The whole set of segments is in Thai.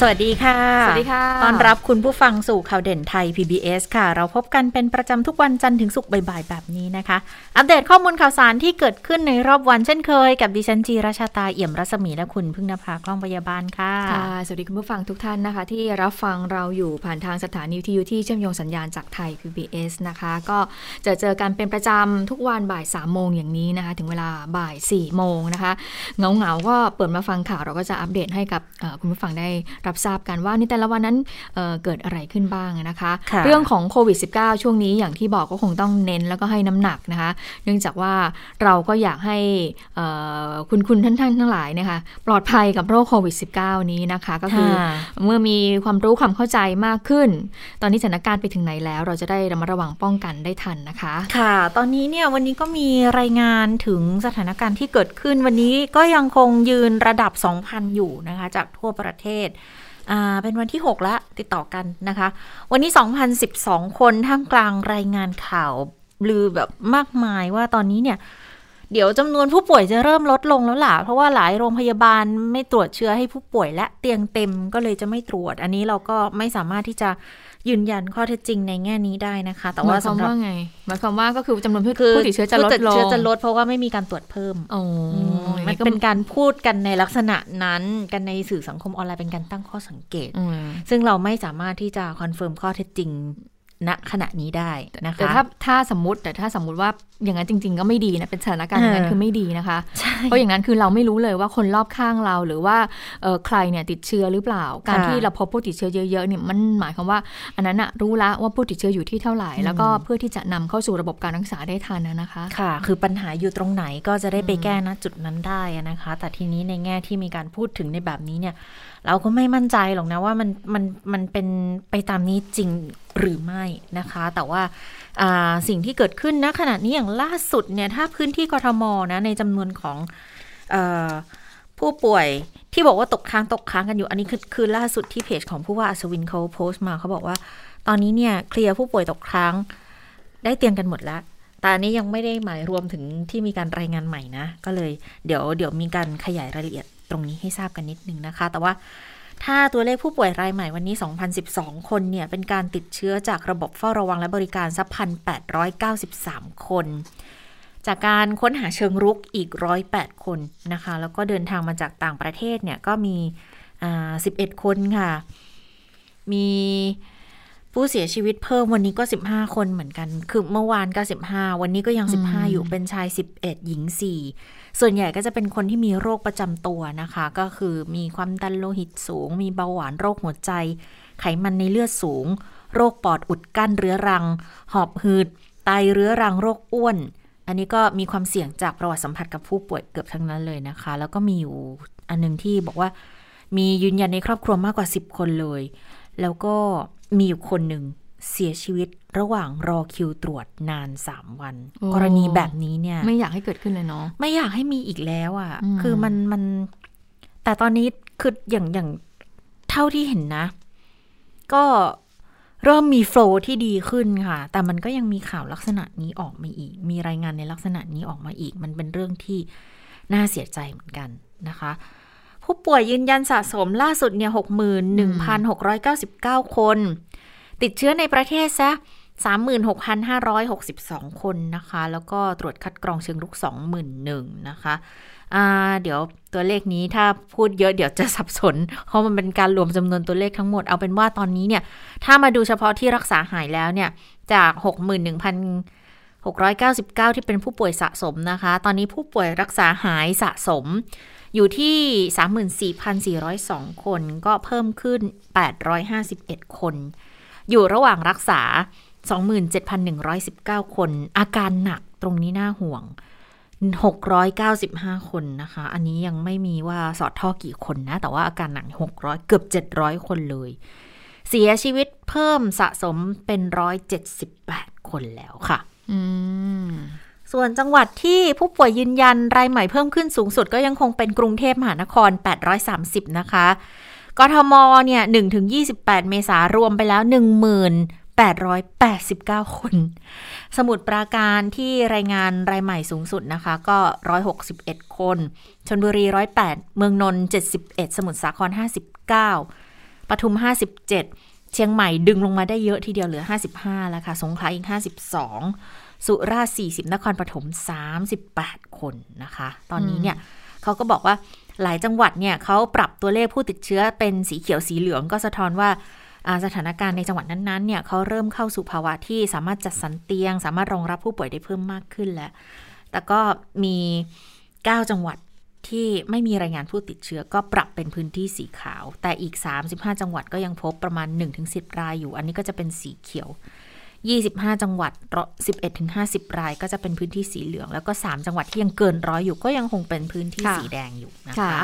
สวัสดีค่ะ สวัสดีค่ะ ต้อนรับคุณผู้ฟังสู่ข่าวเด่นไทย PBS ค่ะ เราพบกันเป็นประจำทุกวันจันทร์ถึงศุกร์บ่ายๆ แบบนี้นะคะ อัปเดตข้อมูลข่าวสารที่เกิดขึ้นในรอบวันเช่นเคย กับดิฉันจีราชาตาเอี่ยมรัศมีและคุณพึ่งนภากล้องพยาบาลค่ะ ค่ะ สวัสดีคุณผู้ฟังทุกท่านนะคะ ที่รับฟังเราอยู่ผ่านทางสถานีวิทยุที่เชื่อมโยงสัญญาณจากไทย PBS นะคะ ก็จะเจอกันเป็นประจำทุกวันบ่าย3ามโมงอย่างนี้นะคะ ถึงเวลาบ่าย4ี่โมงนะคะ เงาเงาๆก็เปิดมาฟังข่าวเราก็จะอัปเดตให้กับเอ่อคุณผู้ฟังได้รับทราบกันว่าในแต่ละวันนั้นเอ่อเกิดอะไรขึ้นบ้างนะคะค่ะเรื่องของโควิด -19 ช่วงนี้อย่างที่บอกก็คงต้องเน้นแล้วก็ให้น้ำหนักนะคะ เนื่องจากว่าเราก็อยากให้เอ่อคุณคุณท่านท่านทั้งหลายนะคะปลอดภัยกับโรคโควิด -19 นี้นะคะ ก็คือค่ะเมื่อมีความรู้ความเข้าใจมากขึ้น ตอนนี้สถานการณ์ไปถึงไหนแล้ว เราจะได้ระมัดระวังป้องกันได้ทันนะคะ ค่ะ ตอนนี้เนี่ยวันนี้ก็มีรายงานถึงสถานการณ์ที่เกิดขึ้นวันนี้ก็ยังคงยืนระดับ 2,000 อยู่นะคะ จากทั่วประเทศ อ่าเป็นวันที่6แล้วติดต่อกันนะคะ วันนี้ 2,012 คนท่ามกลางรายงานข่าวลือแบบมากมายว่าตอนนี้เนี่ย เดี๋ยวจำนวนผู้ป่วยจะเริ่มลดลงแล้วล่ะ เพราะว่าหลายโรงพยาบาลไม่ตรวจเชื้อให้ผู้ป่วยและเตียงเต็มก็เลยจะไม่ตรวจ อันนี้เราก็ไม่สามารถที่จะ ยืนยันข้อเท็จจริงในแง่นี้ได้นะคะ แต่ว่าหมายความสำหรับว่าไงหมายความว่าก็คือจำนวนผู้คือผู้ติดเชื้อจะลดผู้ติลงเชื้อจะลดเพราะว่าไม่มีการตรวจเพิ่มโอ้มันก็เป็นการพูดกันในลักษณะนั้นกันในสื่อสังคมออนไลน์เป็นการตั้งข้อสังเกตอืมซึ่งเราไม่สามารถที่จะ confirm ข้อเท็จจริง ณขณะนี้ได้นะคะแต่ถ้าถ้าสมมติแต่ถ้าสมมติว่าอย่างนั้นจริง ๆ ก็ไม่ดีนะเป็นสถานการณ์อย่างนั้นเออคือไม่ดีนะคะใช่เพราะอย่างนั้นคือเราไม่รู้เลยว่าคนรอบข้างเราหรือว่าเอ่อใครเนี่ยติดเชื้อหรือเปล่า การค่ะที่เราพบผู้ติดเชื้อเยอะๆเนี่ยมันหมายความว่า อันนั้นอะรู้ละว่าผู้ติดเชื้ออยู่ที่เท่าไหร่ แล้วก็เพื่อที่จะนำเข้าสู่ระบบการรักษาได้ทันนะนะคะ ค่ะ คือปัญหาอยู่ตรงไหนก็จะได้ไปแก้ณจุดนั้นได้อะนะคะ แต่ทีนี้ในแง่ที่มีการพูดถึงในแบบนี้เนี่ย เราก็ไม่มั่นใจหรอกนะว่ามันมันมันเป็นไปตามนี้จริงหรือไม่นะคะ แต่ว่าสิ่งที่เกิดขึ้นณขณะนี้อย่างล่าสุดเนี่ยถ้าพื้นที่กทมนะในจำนวนของอผู้ป่วยที่บอกว่าตกค้างตกค้างกันอยู่อันนี้คือคือล่าสุดที่เพจของผู้ว่าอัศวินเขาโพสต์มาเขาบอกว่า ตอนนี้เนี่ยเคลียร์ผู้ป่วยตกค้างได้เตียงกันหมดแล้วแต่อันนี้ยังไม่ได้หมายรวมถึงที่มีการรายงานใหม่นะ ก็เลยเดี๋ยวเดี๋ยวมีการขยายรายละเอียด ตรงนี้ให้ทราบกันนิดนึงนะคะ แต่ว่าถ้าตัวเลขผู้ป่วยรายใหม่วันนี้ 2012 คนเนี่ย เป็นการติดเชื้อจากระบบเฝ้าระวังและบริการสักพัน893คน จากการค้นหาเชิงรุกอีก108คนนะคะ แล้วก็เดินทางมาจากต่างประเทศเนี่ย ก็มีอ่า11คนค่ะ มีผู้เสียชีวิตเพิ่มวันนี้ก็ 15 คนเหมือนกัน คือเมื่อวานก็15 วันนี้ก็ยัง 15 อยู่เป็นชาย 11 หญิง 4 ส่วนใหญ่ก็จะเป็นคนที่มีโรคประจำตัวนะคะ ก็คือมีความดันโลหิตสูง มีเบาหวานโรคหัวใจ ไขมันในเลือดสูง โรคปอดอุดกั้นเรื้อรัง หอบหืด ไตเรื้อรัง โรคอ้วน อันนี้ก็มีความเสี่ยงจากประวัติสัมผัสกับผู้ป่วยเกือบทั้งนั้นเลยนะคะ แล้วก็มีอยู่อันหนึงที่บอกว่ามียืนยันในครอบครัวมากกว่า 10 คนเลย แล้วก็มีอยู่คนหนึ่ง เสียชีวิตระหว่างรอคิวตรวจนาน 3 วันโอ้กรณีแบบนี้เนี่ย ไม่อยากให้เกิดขึ้นเลยเนาะไม่อยากให้มีอีกแล้วอะ่ะอืมคือมันมัน แต่ตอนนี้คืออย่างอย่างเท่าที่เห็นนะ ก็เริ่มมีโฟลว์ที่ดีขึ้นค่ะ แต่มันก็ยังมีข่าวลักษณะนี้ออกมาอีก มีรายงานในลักษณะนี้ออกมาอีก มันเป็นเรื่องที่น่าเสียใจเหมือนกันนะคะ ผู้ป่วยยืนยันสะสมล่าสุดเนี่ยหกหมื่นหนึ่งพันหกร้อยเก้าสิบเก้าคน ติดเชื้อในประเทศซะสามหมื่นหกพันห้าร้อยหกสิบสองคนนะคะ แล้วก็ตรวจคัดกรองเชิงรุกสองหมื่นหนึ่งนะคะเดี๋ยวตัวเลขนี้ถ้าพูดเยอะเดี๋ยวจะสับสน เพราะมันเป็นการรวมจำนวนตัวเลขทั้งหมด เอาเป็นว่าตอนนี้เนี่ย ถ้ามาดูเฉพาะที่รักษาหายแล้วเนี่ย จากหกหมื่นหนึ่งพัน699 ที่เป็นผู้ป่วยสะสมนะคะ ตอนนี้ผู้ป่วยรักษาหายสะสมอยู่ที่ 34,402 คน ก็เพิ่มขึ้น 851 คน อยู่ระหว่างรักษา 27,119 คน อาการหนักตรงนี้น่าห่วง 695 คนนะคะ อันนี้ยังไม่มีว่าสอดท่อกี่คนนะ แต่ว่าอาการหนัก 600 เกือบ 700 คนเลย เสียชีวิตเพิ่มสะสมเป็น 178 คนแล้วค่ะ อืมส่วนจังหวัดที่ผู้ป่วยยืนยันรายใหม่เพิ่มขึ้นสูงสุดก็ยังคงเป็นกรุงเทพมหานคร 830 นะคะ กทมเนี่ย1ถึง28 เมษารวมไปแล้ว 1889 คน สมุดปราการที่รายงานรายใหม่สูงสุดนะคะ ก็ 161 คนชนบุรี 108 เมืองนนท์71 สมุทรสาคร 59ปทุม 57 เชียงใหม่ดึงลงมาได้เยอะทีเดียวเหลือ 55 แล้วค่ะ สงขลาอีก 52 สุราษฎร์40 นครปฐม 38 คนนะคะ ตอนนี้เนี่ยเขาก็บอกว่า หลายจังหวัดเนี่ยเขาปรับตัวเลขผู้ติดเชื้อเป็นสีเขียวสีเหลืองก็สะท้อนว่าสถานการณ์ในจังหวัดนั้นๆเนี่ยเขาเริ่มเข้าสู่ภาวะที่สามารถจัดสรรเตียง สามารถรองรับผู้ป่วยได้เพิ่มมากขึ้นแล้ว แต่ก็มี 9 จังหวัดที่ไม่มีรายงานผู้ติดเชื้อก็ปรับเป็นพื้นที่สีขาว แต่อีก 35 จังหวัดก็ยังพบประมาณ 1-10 รายอยู่ อันนี้ก็จะเป็นสีเขียว 25 จังหวัด11-50 ราย ก็จะเป็นพื้นที่สีเหลือง แล้วก็ 3 จังหวัดที่ยังเกินร้อยอยู่ก็ยังคงเป็นพื้นที่สีแดงอยู่นะคะ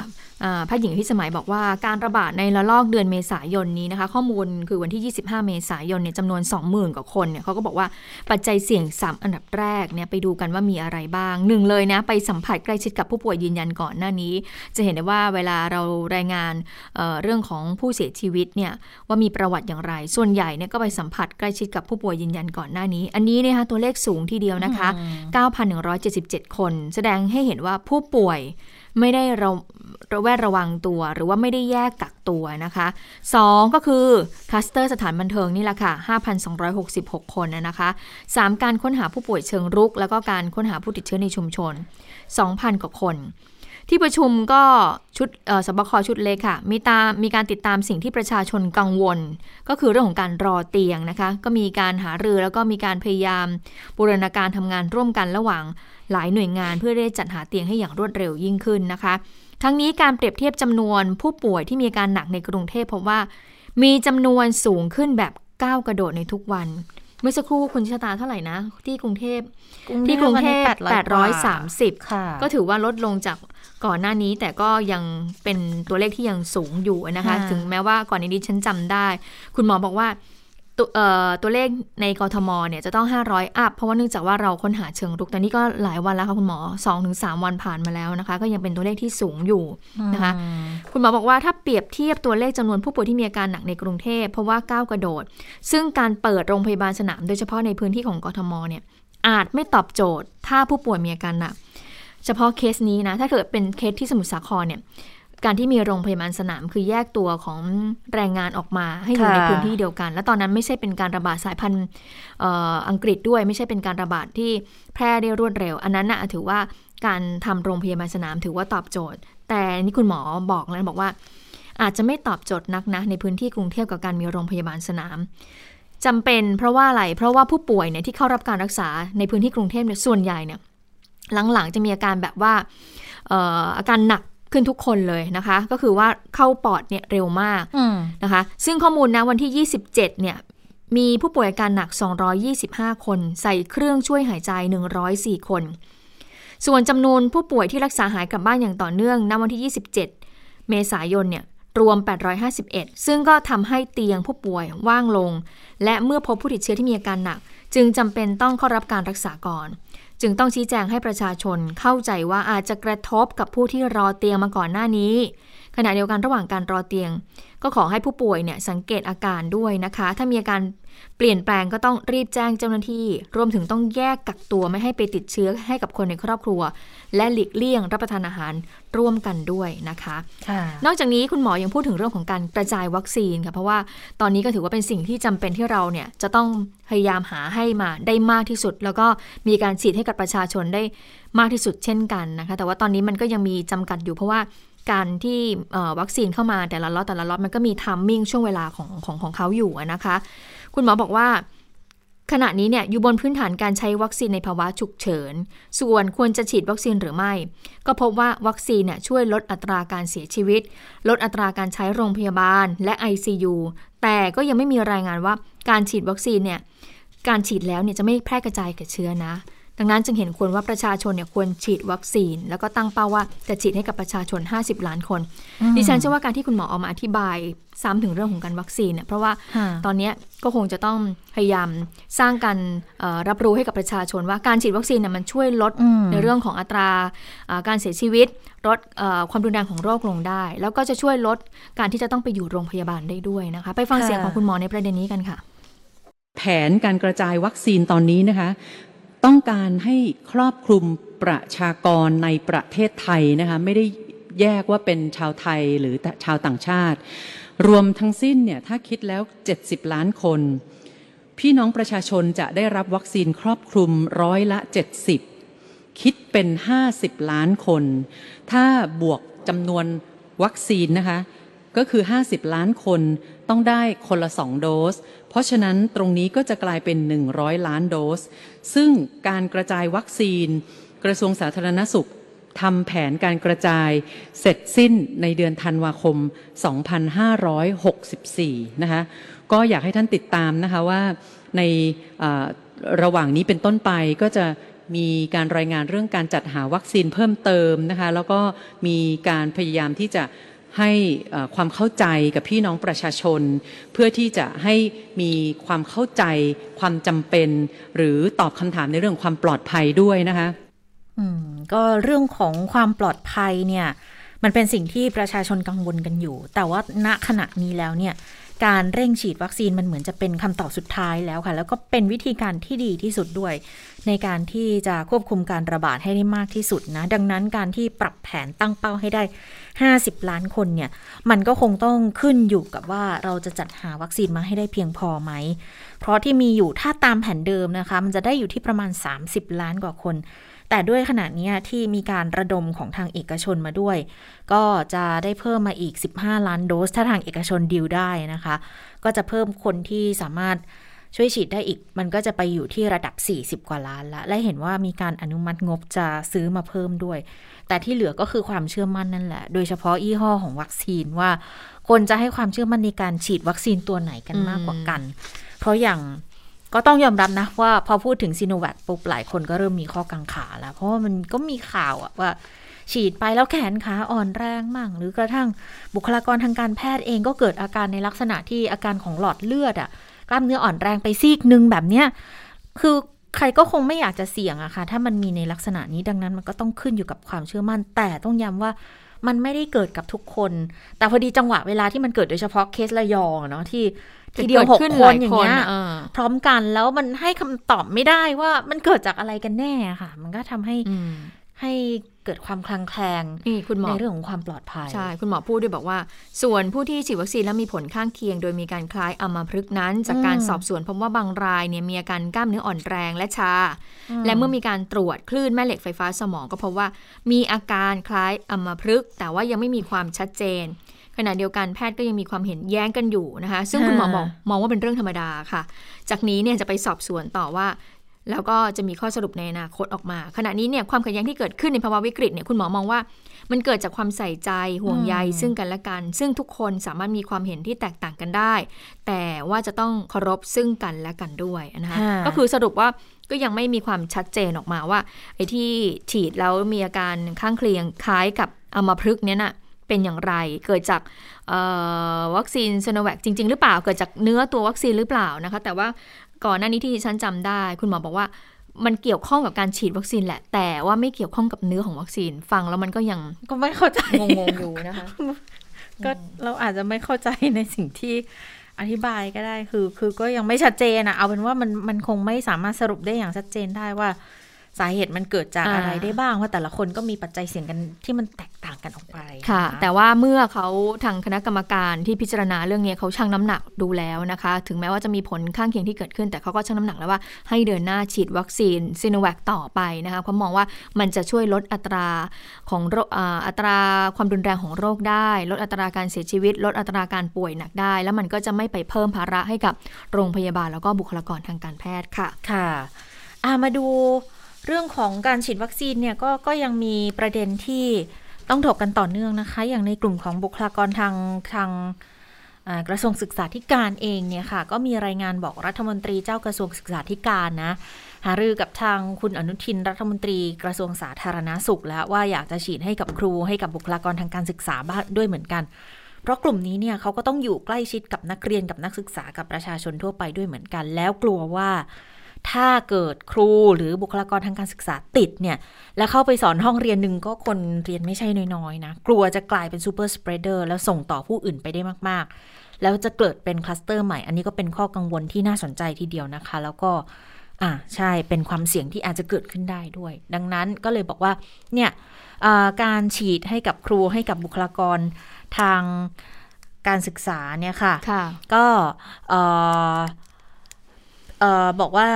แพทย์หญิงพิสมัยบอกว่าการระบาดในระลอกเดือนเมษายนนี้นะคะ ข้อมูลคือวันที่ 25 เมษายนเนี่ยจำนวน 20,000 กว่าคนเนี่ยเขาก็บอกว่าปัจจัยเสี่ยง 3 อันดับแรกเนี่ยไปดูกันว่ามีอะไรบ้างหนึ่งเลยนะไปสัมผัสใกล้ชิดกับผู้ป่วยยืนยันก่อนหน้านี้ จะเห็นได้ว่าเวลาเรารายงานเเรื่องของผู้เสียชีวิตเนี่ยว่ามีประวัติอย่างไร ส่วนใหญ่เนี่ยก็ไปสัมผัสใกล้ชิดกับผู้ป่วยยืนยันก่อนหน้านี้ อันนี้นะคะตัวเลขสูงทีเดียวนะคะ 9,177 คน แสดงให้เห็นว่าผู้ป่วยไม่ได้เราระแวดระวังตัว หรือว่าไม่ได้แยกกักตัวนะคะ 2 ก็คือคัสเตอร์สถานบันเทิงนี่แหละค่ะ 5,266 คนนะคะ 3 การค้นหาผู้ป่วยเชิงรุก แล้วก็การค้นหาผู้ติดเชื้อในชุมชน 2,000 กว่าคน ที่ประชุมก็ชุดสบคชุดเล็กค่ะ มีตามมีการติดตามสิ่งที่ประชาชนกังวล ก็คือเรื่องของการรอเตียงนะคะ ก็มีการหารือแล้วก็มีการพยายามบูรณาการทำงานร่วมกันระหว่างหลายหน่วยงาน เพื่อได้จัดหาเตียงให้อย่างรวดเร็วยิ่งขึ้นนะคะ ทั้งนี้การเปรียบเทียบจำนวนผู้ป่วยที่มีอาการหนักในกรุงเทพพบว่า มีจำนวนสูงขึ้นแบบก้าวกระโดดในทุกวัน เมื่อสักครู่คุณชะตาเท่าไหร่นะ ที่กรุงเทพที่กรุงเทพ830 ก็ถือว่าลดลงจากก่อนหน้านี้แต่ก็ยังเป็นตัวเลขที่ยังสูงอยู่นะคะ ถึงแม้ว่าก่อนนี้ฉันจำได้ คุณหมอบอกว่า ตัวตัวเลขในกรทมเนี่ยจะต้อง 500 อัพ เพราะว่าเนื่องจากว่าเราค้นหาเชิงรุกแต่นี่ก็หลายวันแล้วค่ะคุณหมอ 2-3 วันผ่านมาแล้วนะคะ ก็ยังเป็นตัวเลขที่สูงอยู่นะคะ คุณหมอบอกว่าถ้าเปรียบเทียบตัวเลขจำนวนผู้ป่วยที่มีอาการหนักในกรุงเทพเพราะว่าก้าวกระโดด ซึ่งการเปิดโรงพยาบาลสนาม โดยเฉพาะในพื้นที่ของกรทมเนี่ยอาจไม่ตอบโจทย์ ถ้าผู้ป่วยมีอาการหนัก เฉพาะเคสนี้นะถ้าเกิดเป็นเคสที่สมุทรสาครเนี่ย การที่มีโรงพยาบาลสนามคือแยกตัวของแรงงานออกมาให้อยู่ในพื้นที่เดียวกัน และตอนนั้นไม่ใช่เป็นการระบาดสายพันธุ์อังกฤษด้วย ไม่ใช่เป็นการระบาดที่แพร่ได้รวดเร็ว อันนั้นนะถือว่าการทำโรงพยาบาลสนามถือว่าตอบโจทย์ แต่นี่คุณหมอบอกแล้วบอกว่า อาจจะไม่ตอบโจทย์นักนะในพื้นที่กรุงเทพกับการมีโรงพยาบาลสนามจำเป็นเพราะว่าอะไร เพราะว่าผู้ป่วยเนี่ยที่เข้ารับการรักษาในพื้นที่กรุงเทพเนี่ยส่วนใหญ่เนี่ยหลังๆจะมีอาการแบบว่าอาการหนัก ขึ้นทุกคนเลยนะคะ ก็คือว่าเข้าปอดเนี่ยเร็วมากนะคะ ซึ่งข้อมูลนะวันที่ 27 เนี่ย มีผู้ป่วยอาการหนัก 225 คน ใส่เครื่องช่วยหายใจ 104 คน ส่วนจำนวนผู้ป่วยที่รักษาหายกลับบ้านอย่างต่อเนื่องณวันที่ 27 เมษายนเนี่ยรวม 851 ซึ่งก็ทำให้เตียงผู้ป่วยว่างลง และเมื่อพบผู้ติดเชื้อที่มีอาการหนัก จึงจำเป็นต้องเข้ารับการรักษาก่อน จึงต้องชี้แจงให้ประชาชนเข้าใจว่าอาจจะกระทบกับผู้ที่รอเตียงมาก่อนหน้านี้ ขณะเดียวกันระหว่างการรอเตียง ก็ขอให้ผู้ป่วยเนี่ยสังเกตอาการด้วยนะคะ ถ้ามีอาการเปลี่ยนแปลงก็ต้องรีบแจ้งเจ้าหน้าที่ รวมถึงต้องแยกกักตัวไม่ให้ไปติดเชื้อให้กับคนในครอบครัว และหลีกเลี่ยงรับประทานอาหารร่วมกันด้วยนะคะนอกจากนี้คุณหมอยังพูดถึงเรื่องของการกระจายวัคซีนค่ะเพราะว่าตอนนี้ก็ถือว่าเป็นสิ่งที่จำเป็นที่เราเนี่ยจะต้องพยายามหาให้มาได้มากที่สุด แล้วก็มีการฉีดให้กับประชาชนได้มากที่สุดเช่นกันนะคะ แต่ว่าตอนนี้มันก็ยังมีจำกัดอยู่เพราะว่า การที่วัคซีนเข้ามาแต่ละล็อตแต่ละล็อตมันก็มีทัมมิ่งช่วงเวลาของของของเขาอยู่นะคะ คุณหมอบอกว่าขณะนี้เนี่ยอยู่บนพื้นฐานการใช้วัคซีนในภาวะฉุกเฉิน ส่วนควรจะฉีดวัคซีนหรือไม่ ก็พบว่าวัคซีนเนี่ยช่วยลดอัตราการเสียชีวิต ลดอัตราการใช้โรงพยาบาลและ ICU แต่ก็ยังไม่มีรายงานว่าการฉีดวัคซีนเนี่ยการฉีดแล้วเนี่ยจะไม่แพร่กระจายกับเชื้อนะ ดัดังนั้นจึงเห็นควรว่าประชาชนเนี่ยควรฉีดวัคซีน แล้วก็ตั้งเป้าว่าจะฉีดให้กับประชาชน 50 ล้านคน ดิฉันเชื่อว่าการที่คุณหมอออกมาอธิบายซ้ำถึงเรื่องของการวัคซีนเนี่ยเพราะว่าตอนนี้ก็คงจะต้องพยายามสร้างการรับรู้ให้กับประชาชนว่าการฉีดวัคซีนเนี่ยมันช่วยลดในเรื่องของอัตราการเสียชีวิตลดความรุนแรงของโรคลงได้ แล้วก็จะช่วยลดการที่จะต้องไปอยู่โรงพยาบาลได้ด้วยนะคะ ไปฟังเสียงของคุณหมอในประเด็นนี้กันค่ะ แผนการกระจายวัคซีนตอนนี้นะคะ ต้องการให้ครอบคลุมประชากรในประเทศไทยนะคะไม่ได้แยกว่าเป็นชาวไทยหรือชาวต่างชาติ รวมทั้งสิ้นเนี่ยถ้าคิดแล้ว 70 ล้านคน พี่น้องประชาชนจะได้รับวัคซีนครอบคลุมร้อยละ 70 คิดเป็น 50 ล้านคน ถ้าบวกจำนวนวัคซีนนะคะ ก็คือ 50 ล้านคนต้องได้คนละ 2 โดส เพราะฉะนั้นตรงนี้ก็จะกลายเป็น 100 ล้านโดส ซึ่งการกระจายวัคซีน กระทรวงสาธารณสุขทำแผนการกระจายเสร็จสิ้นในเดือนธันวาคม 2564 นะคะ ก็อยากให้ท่านติดตามนะคะว่าในระหว่างนี้เป็นต้นไปก็จะมีการรายงานเรื่องการจัดหาวัคซีนเพิ่มเติมนะคะ แล้วก็มีการพยายามที่จะ ให้ความเข้าใจกับพี่น้องประชาชน เพื่อที่จะให้มีความเข้าใจความจำเป็น หรือตอบคำถามในเรื่องความปลอดภัยด้วยนะคะอืมก็เรื่องของความปลอดภัยเนี่ย มันเป็นสิ่งที่ประชาชนกังวลกันอยู่ แต่ว่าณขณะนี้แล้วเนี่ยการเร่งฉีดวัคซีนมันเหมือนจะเป็นคำตอบสุดท้ายแล้วค่ะ แล้วก็เป็นวิธีการที่ดีที่สุดด้วย ในการที่จะควบคุมการระบาดให้ได้มากที่สุดนะ ดังนั้นการที่ปรับแผนตั้งเป้าให้ได้ 50 ล้านคนเนี่ย มันก็คงต้องขึ้นอยู่กับว่าเราจะจัดหาวัคซีนมาให้ได้เพียงพอไหม เพราะที่มีอยู่ถ้าตามแผนเดิมนะคะ มันจะได้อยู่ที่ประมาณ 30 ล้านกว่าคน แต่ด้วยขณะนี้ที่มีการระดมของทางเอกชนมาด้วย ก็จะได้เพิ่มมาอีก 15 ล้านโดส ถ้าทางเอกชนดีลได้นะคะ ก็จะเพิ่มคนที่สามารถ ช่วยฉีดได้อีก มันก็จะไปอยู่ที่ระดับ 40 กว่าล้านละ และเห็นว่ามีการอนุมัติงบจะซื้อมาเพิ่มด้วย แต่ที่เหลือก็คือความเชื่อมั่นนั่นแหละ โดยเฉพาะยี่ห้อของวัคซีนว่า คนจะให้ความเชื่อมั่นในการฉีดวัคซีนตัวไหนกันมากกว่ากัน เพราะอย่างก็ต้องยอมรับนะว่าพอพูดถึงซีโนแวคปุ๊บหลายคนก็เริ่มมีข้อกังขาแล้ว เพราะว่ามันก็มีข่าวว่าฉีดไปแล้วแขนขาอ่อนแรงมั่ง หรือกระทั่งบุคลากรทางการแพทย์เองก็เกิดอาการในลักษณะที่อาการของหลอดเลือดอะ กล้ามเนื้ออ่อนแรงไปซีกหนึ่งแบบเนี้ยคือใครก็คงไม่อยากจะเสี่ยงอะค่ะ ถ้ามันมีในลักษณะนี้ดังนั้นมันก็ต้องขึ้นอยู่กับความเชื่อมั่น แต่ต้องย้ำว่ามันไม่ได้เกิดกับทุกคน แต่พอดีจังหวะเวลาที่มันเกิดโดยเฉพาะเคสระยองเนาะที่ทีเดียวหกคนอย่างเงี้ยพร้อมกันแล้วมันให้คำตอบไม่ได้ว่ามันเกิดจากอะไรกันแน่ค่ะ มันก็ทำให้ ให้เกิดความคลางแคลงนี่คุณหมอในเรื่องของความปลอดภัย ใช่ คุณหมอพูดด้วยบอกว่า ส่วนผู้ที่ฉีดวัคซีนแล้วมีผลข้างเคียง โดยมีการคล้ายอัมาพฤกนั้น จากการสอบสวนพบว่าบางรายเนี่ยมีอาการกล้ามเนื้ออ่อนแรงและชา และเมื่อมีการตรวจคลื่นแม่เหล็กไฟฟ้าสมองก็พบว่า มีอาการคล้ายอัมาพฤกแต่ว่ายังไม่มีความชัดเจนขณะเดียวกันแพทย์ก็ยังมีความเห็นแย้งกันอยู่นะคะ ซึ่งคุณหมอบอกมองว่าเป็นเรื่องธรรมดาค่ะ จากนี้เนี่ยจะไปสอบสวนต่อว่า แล้วก็จะมีข้อสรุปในอนาคตออกมา ขณะนี้เนี่ยความขัดแย้งที่เกิดขึ้นในภาวะวิกฤตเนี่ยคุณหมอมองว่า มันเกิดจากความใส่ใจห่วงใยซึ่งกันและกัน ซึ่งทุกคนสามารถมีความเห็นที่แตกต่างกันได้ แต่ว่าจะต้องเคารพซึ่งกันและกันด้วยนะคะก็คือสรุปว่าก็ยังไม่มีความชัดเจนออกมาว่าไอ้ที่ฉีดแล้วมีอาการข้างเคียงคล้ายกับอัมพฤกษ์เนี่ยนะเป็นอย่างไร เกิดจากวัคซีนซโนแวคจริง ๆ หรือเปล่า เกิดจากเนื้อตัววัคซีนหรือเปล่านะคะ แต่ว่า ก่อนหน้านี้ที่ฉันจำได้ คุณหมอบอกว่า มันเกี่ยวข้องกับการฉีดวัคซีนแหละ แต่ว่าไม่เกี่ยวข้องกับเนื้อของวัคซีนฟังแล้วมันก็ยังก็ไม่เข้าใจงงๆอยู่นะคะ ก็เราอาจจะไม่เข้าใจในสิ่งที่อธิบายก็ได้คือ คือก็ยังไม่ชัดเจนอะเอาเป็นว่ามันมันคงไม่สามารถสรุปได้อย่างชัดเจนได้ว่า สาเหตุมันเกิดจากอะไรได้บ้างว่าแต่ละคนก็มีปัจจัยเสี่ยงกันที่มันแตกต่างกันออกไปค่ะ แต่ว่าเมื่อเขาทางคณะกรรมการที่พิจารณาเรื่องนี้เขาชั่งน้ำหนักดูแล้วนะคะ ถึงแม้ว่าจะมีผลข้างเคียงที่เกิดขึ้น แต่เขาก็ชั่งน้ำหนักแล้วว่าให้เดินหน้าฉีดวัคซีนซีโนแวคต่อไปนะคะเพราะมองว่ามันจะช่วยลดอัตราของอัตราความรุนแรงของโรคได้ ลดอัตราการเสียชีวิต ลดอัตราการป่วยหนักได้ แล้วมันก็จะไม่ไปเพิ่มภาระให้กับโรงพยาบาลแล้วก็บุคลากรทางการแพทย์ค่ะค่ะามาดู เรื่องของการฉีดวัคซีนเนี่ยก็ก็ยังมีประเด็นที่ต้องถกกันต่อเนื่องนะคะ อย่างในกลุ่มของบุคลากรทางทางกระทรวงศึกษาธิการเองเนี่ยค่ะ ก็มีรายงานบอกรัฐมนตรีเจ้ากระทรวงศึกษาธิการนะหารือกับทางคุณอนุทินรัฐมนตรีกระทรวงสาธารณาสุข แล้วว่าอยากจะฉีดให้กับครูให้กับบุคลากรทางการศึกษาบ้างด้วยเหมือนกัน เพราะกลุ่มนี้เนี่ยเขาก็ต้องอยู่ใกล้ชิดกับนักเรียนกับนักศึกษากับประชาชนทั่วไปด้วยเหมือนกัน แล้วกลัวว่า ถ้าเกิดครูหรือบุคลากรทางการศึกษาติดเนี่ย แล้วเข้าไปสอนห้องเรียนหนึ่งก็คนเรียนไม่ใช่น้อยๆนะ กลัวจะกลายเป็น super spreader แล้วส่งต่อผู้อื่นไปได้มากๆ แล้วจะเกิดเป็นคลัสเตอร์ใหม่ อันนี้ก็เป็นข้อกังวลที่น่าสนใจทีเดียวนะคะ แล้วก็อ่าใช่เป็นความเสี่ยงที่อาจจะเกิดขึ้นได้ด้วย ดังนั้นก็เลยบอกว่าเนี่ยการฉีดให้กับครูให้กับบุคลากรทางการศึกษาเนี่ยค่ะคะก็ บอกว่า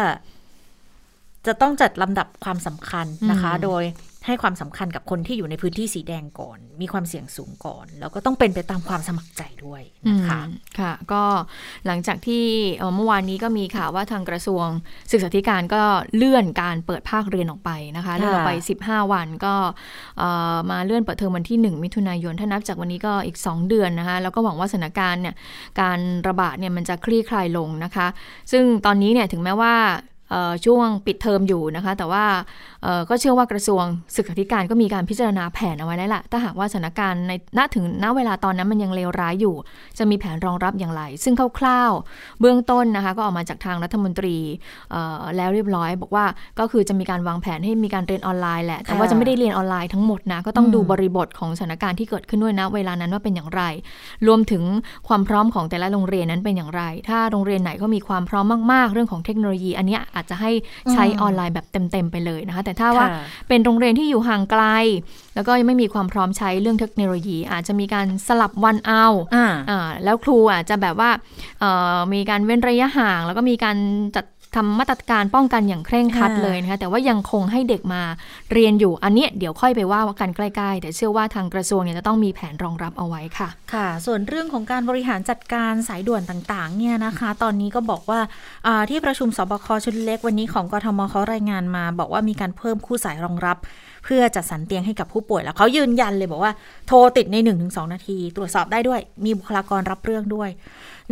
จะต้องจัดลำดับความสำคัญนะคะ โดย ให้ความสำคัญกับคนที่อยู่ในพื้นที่สีแดงก่อน มีความเสี่ยงสูงก่อน แล้วก็ต้องเป็นไปตามความสมัครใจด้วยนะคะค่ะ ก็หลังจากที่เมื่อวานนี้ก็มีข่าวว่าทางกระทรวงศึกษาธิการก็เลื่อนการเปิดภาคเรียนออกไปนะคะเลื่อนออกไป 15 วันก็มาเลื่อนเปิดเทอมวันที่ 1 มิถุนายนถ้านับจากวันนี้ก็อีก 2 เดือนนะคะแล้วก็หวังว่าสถานการณ์เนี่ยการระบาดเนี่ยมันจะคลี่คลายลงนะคะ ซึ่งตอนนี้เนี่ยถึงแม้ว่า ช่วงปิดเทอมอยู่นะคะ แต่ว่าก็เชื่อว่ากระทรวงศึกษาธิการก็มีการพิจารณาแผนเอาไว้แล้วล่ะ ถ้าหากว่าสถานการณ์ในณถึงณเวลาตอนนั้นมันยังเลวร้ายอยู่ จะมีแผนรองรับอย่างไร ซึ่งคร่าวๆ เบื้องต้นนะคะ ก็ออกมาจากทางรัฐมนตรีแล้วเรียบร้อย บอกว่าก็คือจะมีการวางแผนให้มีการเรียนออนไลน์แหละ แต่ว่าจะไม่ได้เรียนออนไลน์ทั้งหมดนะ ก็ต้องดูบริบทของสถานการณ์ที่เกิดขึ้นด้วยนะเวลานั้นว่าเป็นอย่างไร รวมถึงความพร้อมของแต่ละโรงเรียนนั้นเป็นอย่างไร ถ้าโรงเรียนไหนก็มีความพร้อมมาก ๆ เรื่องของเทคโนโลยี อันนี้อาจจะให้ใช้ออนไลน์แบบเต็ม ๆ ไปเลยนะคะ แต่ถ้าว่าเป็นโรงเรียนที่อยู่ห่างไกล แล้วก็ยังไม่มีความพร้อมใช้เรื่องเทคโนโลยี อาจจะมีการสลับวันเอาอ่าแล้วครูอาจจะแบบว่ามีการเว้นระยะห่าง แล้วก็มีการจัด ทำมาตรการป้องกันอย่างเคร่งครัดเลยนะคะแต่ว่ายังคงให้เด็กมาเรียนอยู่อันนี้เดี๋ยวค่อยไปว่ากันใกล้ๆ แต่เชื่อว่าทางกระทรวงเนี่ยจะต้องมีแผนรองรับเอาไว้ค่ะ ค่ะ ส่วนเรื่องของการบริหารจัดการสายด่วนต่างๆเนี่ยนะคะ ตอนนี้ก็บอกว่าที่ประชุมสบคชุดเล็กวันนี้ของกทมเขารายงานมา บอกว่ามีการเพิ่มคู่สายรองรับเพื่อจัดสรรเตียงให้กับผู้ป่วยแล้วเขายืนยันเลยบอกว่าโทรติดใน 1-2 นาที ตรวจสอบได้ด้วย มีบุคลากรรับเรื่องด้วย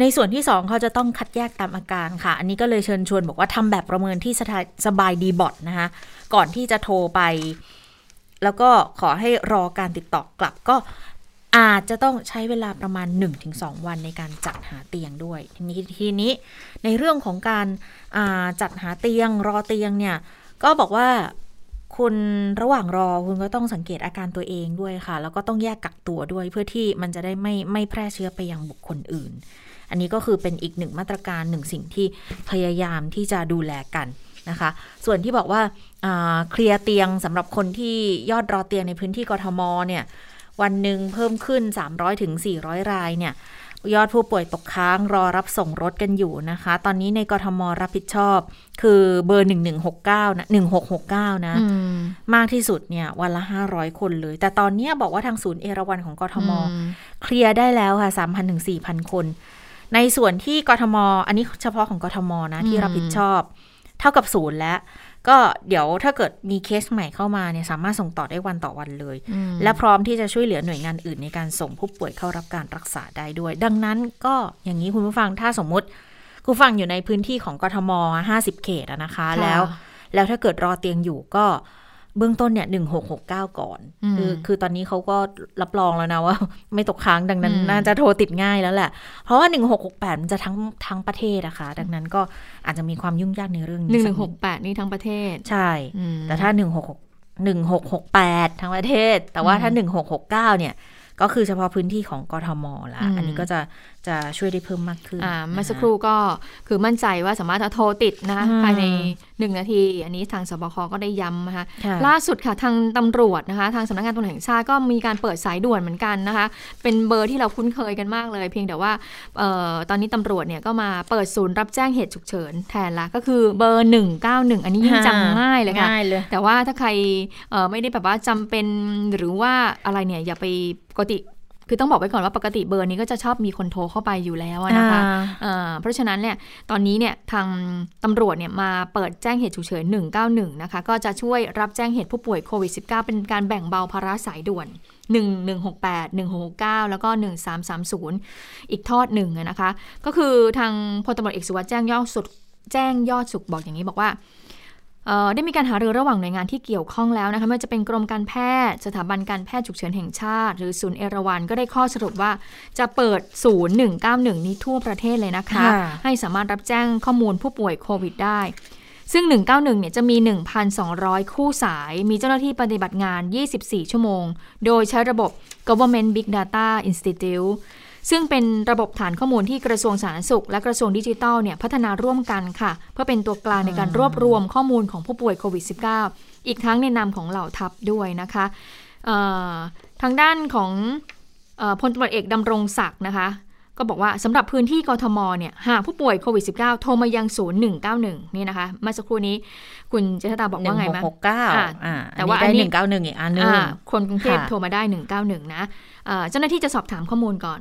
ในส่วนที่ 2เขาจะต้องคัดแยกตามอาการค่ะ อันนี้ก็เลยเชิญชวนบอกว่าทำแบบประเมินที่สบายดีบอทนะคะ ก่อนที่จะโทรไป แล้วก็ขอให้รอการติดต่อกลับก็อาจจะต้องใช้เวลาประมาณ 1-2 วันในการจัดหาเตียงด้วยทีนี้ทีนี้ในเรื่องของการจัดหาเตียงรอเตียงเนี่ยก็บอกว่าคุณระหว่างรอคุณก็ต้องสังเกตอาการตัวเองด้วยค่ะ แล้วก็ต้องแยกกักตัวด้วยเพื่อที่มันจะได้ไม่ไม่แพร่เชื้อไปยังบุคคลอื่น อันนี้ก็คือเป็นอีกหนึ่งมาตรการหนึ่งสิ่งที่พยายามที่จะดูแลกันนะคะ ส่วนที่บอกว่าเคลียร์เตียงสำหรับคนที่ยอดรอเตียงในพื้นที่กทมเนี่ยวันหนึ่งเพิ่มขึ้น300ถึง400 รายเนี่ยยอดผู้ป่วยตกค้างรอรับส่งรถกันอยู่นะคะ ตอนนี้ในกทมรับผิดชอบ คือเบอร์ 1169 นะ 1669 นะ มากที่สุดเนี่ยวันละ 500 คนเลย แต่ตอนนี้บอกว่าทางศูนย์เอราวันของกทม เคลียร์ได้แล้วค่ะ 3,000ถึง4,000 คน ในส่วนที่กทม อันนี้เฉพาะของกทมนะที่รับผิดชอบ เท่ากับศูนย์แล้ว ก็เดี๋ยวถ้าเกิดมีเคสใหม่เข้ามาเนี่ยสามารถส่งต่อได้วันต่อวันเลย และพร้อมที่จะช่วยเหลือหน่วยงานอื่นในการส่งผู้ป่วยเข้ารับการรักษาได้ด้วย ดังนั้นก็อย่างนี้คุณผู้ฟังถ้าสมมุติคุณฟังอยู่ในพื้นที่ของกทมห้าสิบเขตนะคะ แล้ว แล้วถ้าเกิดรอเตียงอยู่ก็ เบื้องต้นเนี่ยหนึ่งหกหกเก้าก่อน คือคือตอนนี้เขาก็รับรองแล้วนะว่า ไม่ตกค้างดังนั้น น่าจะโทรติดง่ายแล้วแหละ เพราะว่าหนึ่งหกหกแปดมันจะทั้งทั้งประเทศนะคะดังนั้นก็อาจจะมีความยุ่งยากในเรื่องนี้หนึ่งหนึ่งหกแปดนี่ทั้งประเทศ ใช่ แต่ถ้าหนึ่งหกหกหนึ่งหกหกแปดทั้งประเทศ แต่ว่าถ้าหนึ่งหกหกเก้าเนี่ยก็คือเฉพาะพื้นที่ของกทมละ อันนี้ก็จะ จะช่วยได้เพิ่มมากขึ้นเมื่อสักครู่ก็คือมั่นใจว่าสามารถจะโทรติดนะคะภายในหนึ่งนาที อันนี้ทางสบคก็ได้ย้ำนะคะล่าสุดค่ะทางตำรวจนะคะ ทางสำนักงานตำรวจแห่งชาติก็มีการเปิดสายด่วนเหมือนกันนะคะ เป็นเบอร์ที่เราคุ้นเคยกันมากเลย เพียงแต่ว่าตอนนี้ตำรวจเนี่ยก็มาเปิดศูนย์รับแจ้งเหตุฉุกเฉินแทนละก็คือเบอร์ 191 อันนี้ยิ่งจำง่ายเลยค่ะแต่ว่าถ้าใครไม่ได้แบบว่าจำเป็นหรือว่าอะไรเนี่ยอย่าไปปกติ คือต้องบอกไว้ก่อนว่าปกติเบอร์นี้ก็จะชอบมีคนโทรเข้าไปอยู่แล้วนะคะะเพราะฉะนั้นเนี่ยตอนนี้เนี่ยทางตำรวจเนี่ยมาเปิดแจ้งเหตุฉุกเฉิน 191 นะคะ ก็จะช่วยรับแจ้งเหตุผู้ป่วยโควิด -19 เป็นการแบ่งเบาภาระสายด่วน 1168 1669 แล้วก็ 1330 อีกทอดหนึ่งนะคะ ก็คือทางพลตำรวจเอกสุวัสด์แจ้งยอดสุดแจ้งยอดสุขบอกอย่างนี้บอกว่า ได้มีการหารือระหว่างหน่วยงานที่เกี่ยวข้องแล้วนะคะไม่ว่าจะเป็นกรมการแพทย์ สถาบันการแพทย์ฉุกเฉินแห่งชาติ หรือศูนย์เอราวันก็ได้ข้อสรุปว่าจะเปิดศูนย์191 นี้ทั่วประเทศเลยนะคะ ให้สามารถรับแจ้งข้อมูลผู้ป่วยโควิดได้ซึ่ง 191 เนี่ยจะมี 1,200 คู่สาย มีเจ้าหน้าที่ปฏิบัติงาน 24 ชั่วโมง โดยใช้ระบบ Government Big Data Institute ซึ่งเป็นระบบฐานข้อมูลที่กระทรวงสาธารณสุข และกระทรวงดิจิทัลเนี่ยพัฒนาร่วมกันค่ะ เพื่อเป็นตัวกลางในการรวบรวมข้อมูลของผู้ป่วยโควิด -19 อีกทั้งในนามของเหล่าทัพด้วยนะคะทางด้านของพลตำรวจเอกดำรงศักดิ์นะคะ ก็บอกว่าสำหรับพื้นที่กทมเนี่ยหากผู้ป่วยโควิด -19 โทรมายังศูนย์หนึ่งเก้าหนึ่งนี่นะคะเมื่อสักครู่นี้คุณเจษตาบอกว่าไงไหมหกเก้าแต่ว่าอันนี้หนึ่งเก้าหนึ่งอีกอันนึงคนกรุงเทพโทรมาได้หนึ่งเก้าหนึ่งนะเจ้าหน้าที่จะสอบถามข้อมูลก่อน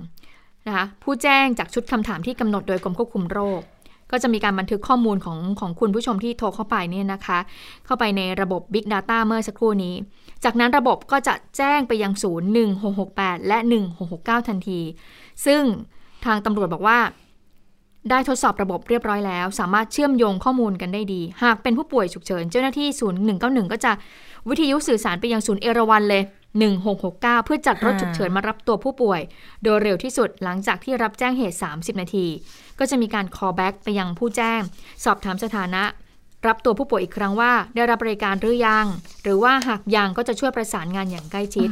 นะคะผู้แจ้งจากชุดคำถามที่กำหนดโดยกรมควบคุมโรค ก็จะมีการบันทึกข้อมูลของของคุณผู้ชมที่โทรเข้าไปเนี่ยนะคะ เข้าไปในระบบ Big Data เมื่อสักครู่นี้ จากนั้นระบบก็จะแจ้งไปยังศูนย์1668 และ 1669 ทันที ซึ่งทางตำรวจบอกว่าได้ทดสอบระบบเรียบร้อยแล้ว สามารถเชื่อมโยงข้อมูลกันได้ดี หากเป็นผู้ป่วยฉุกเฉิน เจ้าหน้าที่ศูนย์191 ก็จะวิทยุสื่อสารไปยังศูนย์เอราวันเลย 1669 เพื่อจัดรถฉุกเฉินมารับตัวผู้ป่วย โดยเร็วที่สุดหลังจากที่รับแจ้งเหตุ 30 นาที ก็จะมีการ call back ไปยังผู้แจ้ง สอบถามสถานะ รับตัวผู้ป่วยอีกครั้งว่า ได้รับบริการหรือยัง หรือว่าหากยังก็จะช่วยประสานงานอย่างใกล้ชิด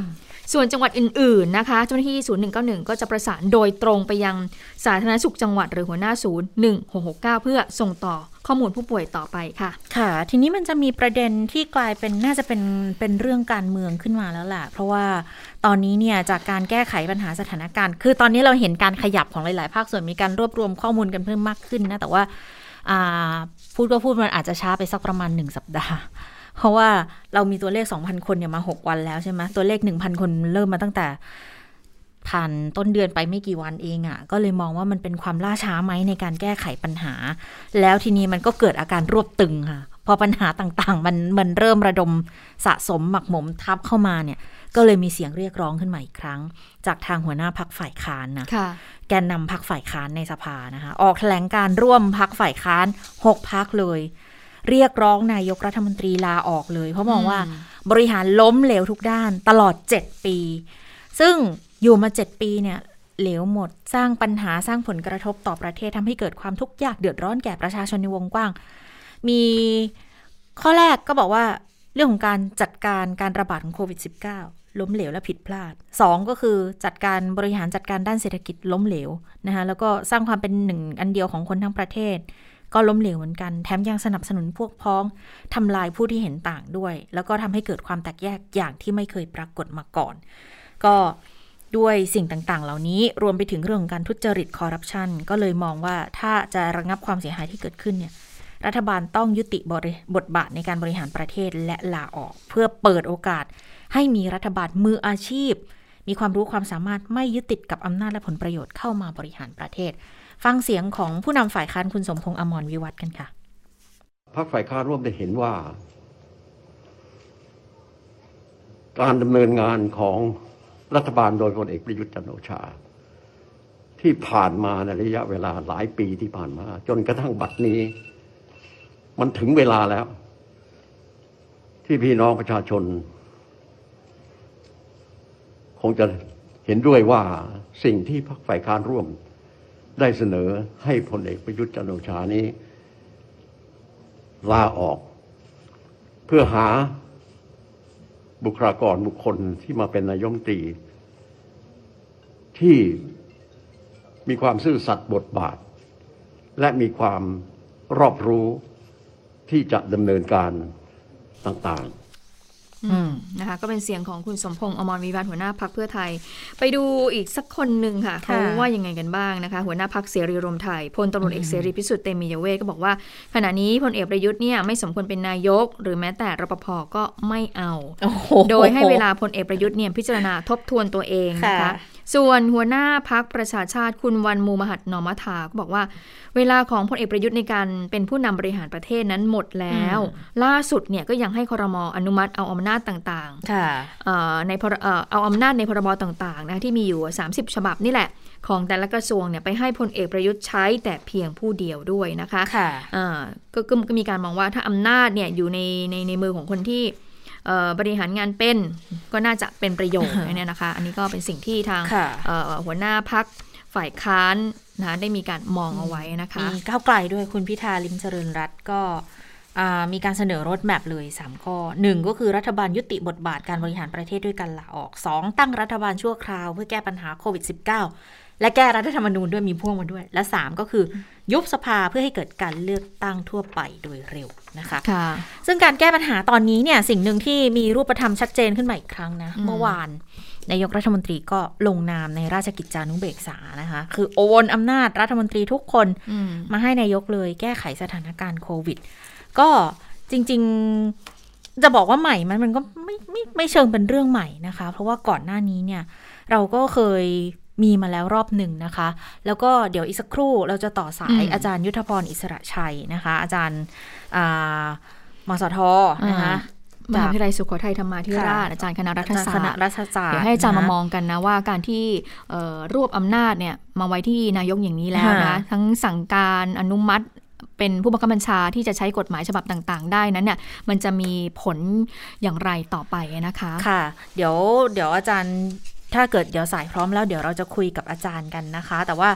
ส่วนจังหวัดอื่น ๆ นะคะ เจ้าหน้าที่ศูนย์191 ก็จะประสานโดยตรงไปยังสาธารณสุขจังหวัดหรือหัวหน้าศูนย์ 1669 เพื่อส่งต่อข้อมูลผู้ป่วยต่อไปค่ะ ค่ะ ทีนี้มันจะมีประเด็นที่กลายเป็นน่าจะเป็นเป็นเรื่องการเมืองขึ้นมาแล้วแหละเพราะว่าตอนนี้เนี่ยจากการแก้ไขปัญหาสถานการณ์ คือตอนนี้เราเห็นการขยับของหลาย ๆ ภาคส่วนมีการรวบรวมข้อมูลกันเพิ่มมากขึ้นนะ แต่ว่าพูดก็พูดมันอาจจะช้าไปสักประมาณหนึ่งสัปดาห์ เพราะว่าเรามีตัวเลข 2,000 คนเนี่ยมา 6 วันแล้วใช่ไหมตัวเลข 1,000 คนเริ่มมาตั้งแต่ผ่านต้นเดือนไปไม่กี่วันเองอะ่ะ ก็เลยมองว่ามันเป็นความล่าช้าไหมในการแก้ไขปัญหา แล้วทีนี้มันก็เกิดอาการรวบตึงค่ะ พอปัญหาต่างๆ มันมันเริ่มระดมสะสมหมักหมมทับเข้ามาเนี่ย ก็เลยมีเสียงเรียกร้องขึ้นมาอีกครั้ง จากทางหัวหน้าพักฝ่ายค้านนะแกนนำพักฝ่ายค้านในสภานะคะ ออกแถลงการร่วมพักฝ่ายค้านหกพักเลย เรียกร้องนายกรัฐมนตรีลาออกเลย เพราะมองว่าบริหารล้มเหลวทุกด้านตลอด 7 ปี ซึ่งอยู่มา 7 ปีเนี่ยเหลวหมดสร้างปัญหาสร้างผลกระทบต่อประเทศทำให้เกิดความทุกข์ยากเดือดร้อนแก่ประชาชนในวงกว้าง มีข้อแรกก็บอกว่าเรื่องของการจัดการการระบาดของโควิด -19 ล้มเหลวและผิดพลาด 2 ก็คือจัดการบริหารจัดการด้านเศรษฐกิจล้มเหลวนะคะแล้วก็สร้างความเป็นหนึ่งอันเดียวของคนทั้งประเทศ ก็ล้มเหลวเหมือนกัน แถมยังสนับสนุนพวกพ้องทำลายผู้ที่เห็นต่างด้วย แล้วก็ทำให้เกิดความแตกแยกอย่างที่ไม่เคยปรากฏมาก่อน ก็ด้วยสิ่งต่างๆ เหล่านี้รวมไปถึงเรื่องของการทุจริตคอร์รัปชันก็เลยมองว่าถ้าจะระงับความเสียหายที่เกิดขึ้นเนี่ยรัฐบาลต้องยุติบทบาทในการบริหารประเทศและลาออก เพื่อเปิดโอกาส ให้มีรัฐบาลมืออาชีพ มีความรู้ความสามารถไม่ยึดติดกับอำนาจและผลประโยชน์เข้ามาบริหารประเทศ ฟังเสียงของผู้นำฝ่ายค้านคุณสมพงษ์อมรวิวัฒกันค่ะพรรคฝ่ายค้านร่วมได้เห็นว่า การดำเนินงานของรัฐบาลโดยพลเอกประยุทธ์จันโอชา ที่ผ่านมาในระยะเวลาหลายปีที่ผ่านมา จนกระทั่งบัดนี้ มันถึงเวลาแล้ว ที่พี่น้องประชาชน คงจะเห็นด้วยว่าสิ่งที่พรรคฝ่ายค้านร่วม ได้เสนอให้พลเอกประยุทธ์จันโอชานี้ลาออก เพื่อหาบุคลากรบุคคลที่มาเป็นนายมตรี ที่มีความซื่อสัตย์บทบาท และมีความรอบรู้ที่จะดำเนินการต่างๆ นะคะก็เป็นเสียงของคุณสมพงษ์อมรวิวัฒหัวหน้าพักเพื่อไทย ไปดูอีกสักคนหนึ่งค่ะเขาว่ายังไงกันบ้างนะคะ หัวหน้าพักเสรีรวมไทยพลตำรวจเอกเสรีพิสุทธิ์เตมียเวทก็บอกว่า ขณะนี้พลเอกประยุทธ์เนี่ยไม่สมควรเป็นนายก หรือแม้แต่รปภก็ไม่เอา โดยให้เวลาพลเอกประยุทธ์เนี่ยพิจารณาทบทวนตัวเองนะคะ ส่วนหัวหน้าพักประชาชาติคุณวันมูมหัดนอมัทาก็บอกว่า เวลาของพลเอกประยุทธ์ในการเป็นผู้นำบริหารประเทศนั้นหมดแล้ว ล่าสุดเนี่ยก็ยังให้คอรมออนุมัติเอาอำนาจต่างค่ะๆเอ่อในพรเอ่อเอาอำนาจในพรบต่างๆนะที่มีอยู่ 30 ฉบับนี่แหละของแต่ละกระทรวงเนี่ยไปให้พลเอกประยุทธ์ใช้แต่เพียงผู้เดียวด้วยนะคะค่ะอ่าก็ก็ก็มีการมองว่าถ้าอำนาจเนี่ยอยู่ในในในมือของคนที่เอ่อ บริหารงานเป็นก็น่าจะเป็นประโยชน์เนี่ยนะคะ อันนี้ก็เป็นสิ่งที่ทางค่ะเอ่อหัวหน้าพักฝ่ายค้านนะคะได้มีการมองเอาไว้นะคะมีก้าวไกลด้วยคุณพิธาลิมเจริญรัตน์ก็อ่ามีการเสนอรถแมพเลย 3 ข้อ 1 ก็คือรัฐบาลยุติบทบาทการบริหารประเทศด้วยการลาออก 2 ตั้งรัฐบาลชั่วคราวเพื่อแก้ปัญหาโควิด -19 และแก้รัฐธรรมนูญด้วยมีพ่วงมาด้วย และ 3 ก็คือ ยุบสภาเพื่อให้เกิดการเลือกตั้งทั่วไปโดยเร็วนะคะค่ะซึ่งการแก้ปัญหาตอนนี้เนี่ยสิ่งหนึ่งที่มีรูปธรรมชัดเจนขึ้นมาอีกครั้งนะอืมเมื่อวานนายกรัฐมนตรีก็ลงนามในราชกิจจานุเบกษานะคะ คือโอนอำนาจรัฐมนตรีทุกคนอืมมาให้นายกเลยแก้ไขสถานการณ์โควิด ก็จริง ๆ จะบอกว่าใหม่มันมันก็ไม่ไม่ไม่เชิงเป็นเรื่องใหม่นะคะ เพราะว่าก่อนหน้านี้เนี่ย เราก็เคยมีมาแล้วรอบหนึ่งนะคะ แล้วก็เดี๋ยวอีกสักครู่เราจะต่อสายอืมอาจารย์ยุทธพรอิสระชัยนะคะ อาจารย์อ่ามสทนะคะมหาวิทยาลัยสุโขทัยธรรมาธิราชค่ะอาจารย์คณะรัอาฐจารย์ศาคสตณะร์รัฐศาสตร์เดี๋ยวให้อาจารย์นะมาคะมองกันนะว่าการที่เอ่อรวบอำนาจเนี่ยมาไว้ที่นายกอย่างนี้แล้วนะค่ะทั้งสั่งการอนุมัติเป็นผู้บังคับบัญชาที่จะใช้กฎหมายฉบับต่างๆ ได้นั้นเนี่ยมันจะมีผลอย่างไรต่อไปนะคะ ค่ะ เดี๋ยวเดี๋ยวอาจารย์ ถ้าเกิดเดี๋ยวสายพร้อมแล้วเดี๋ยวเราจะคุยกับอาจารย์กันนะคะ แต่ว่า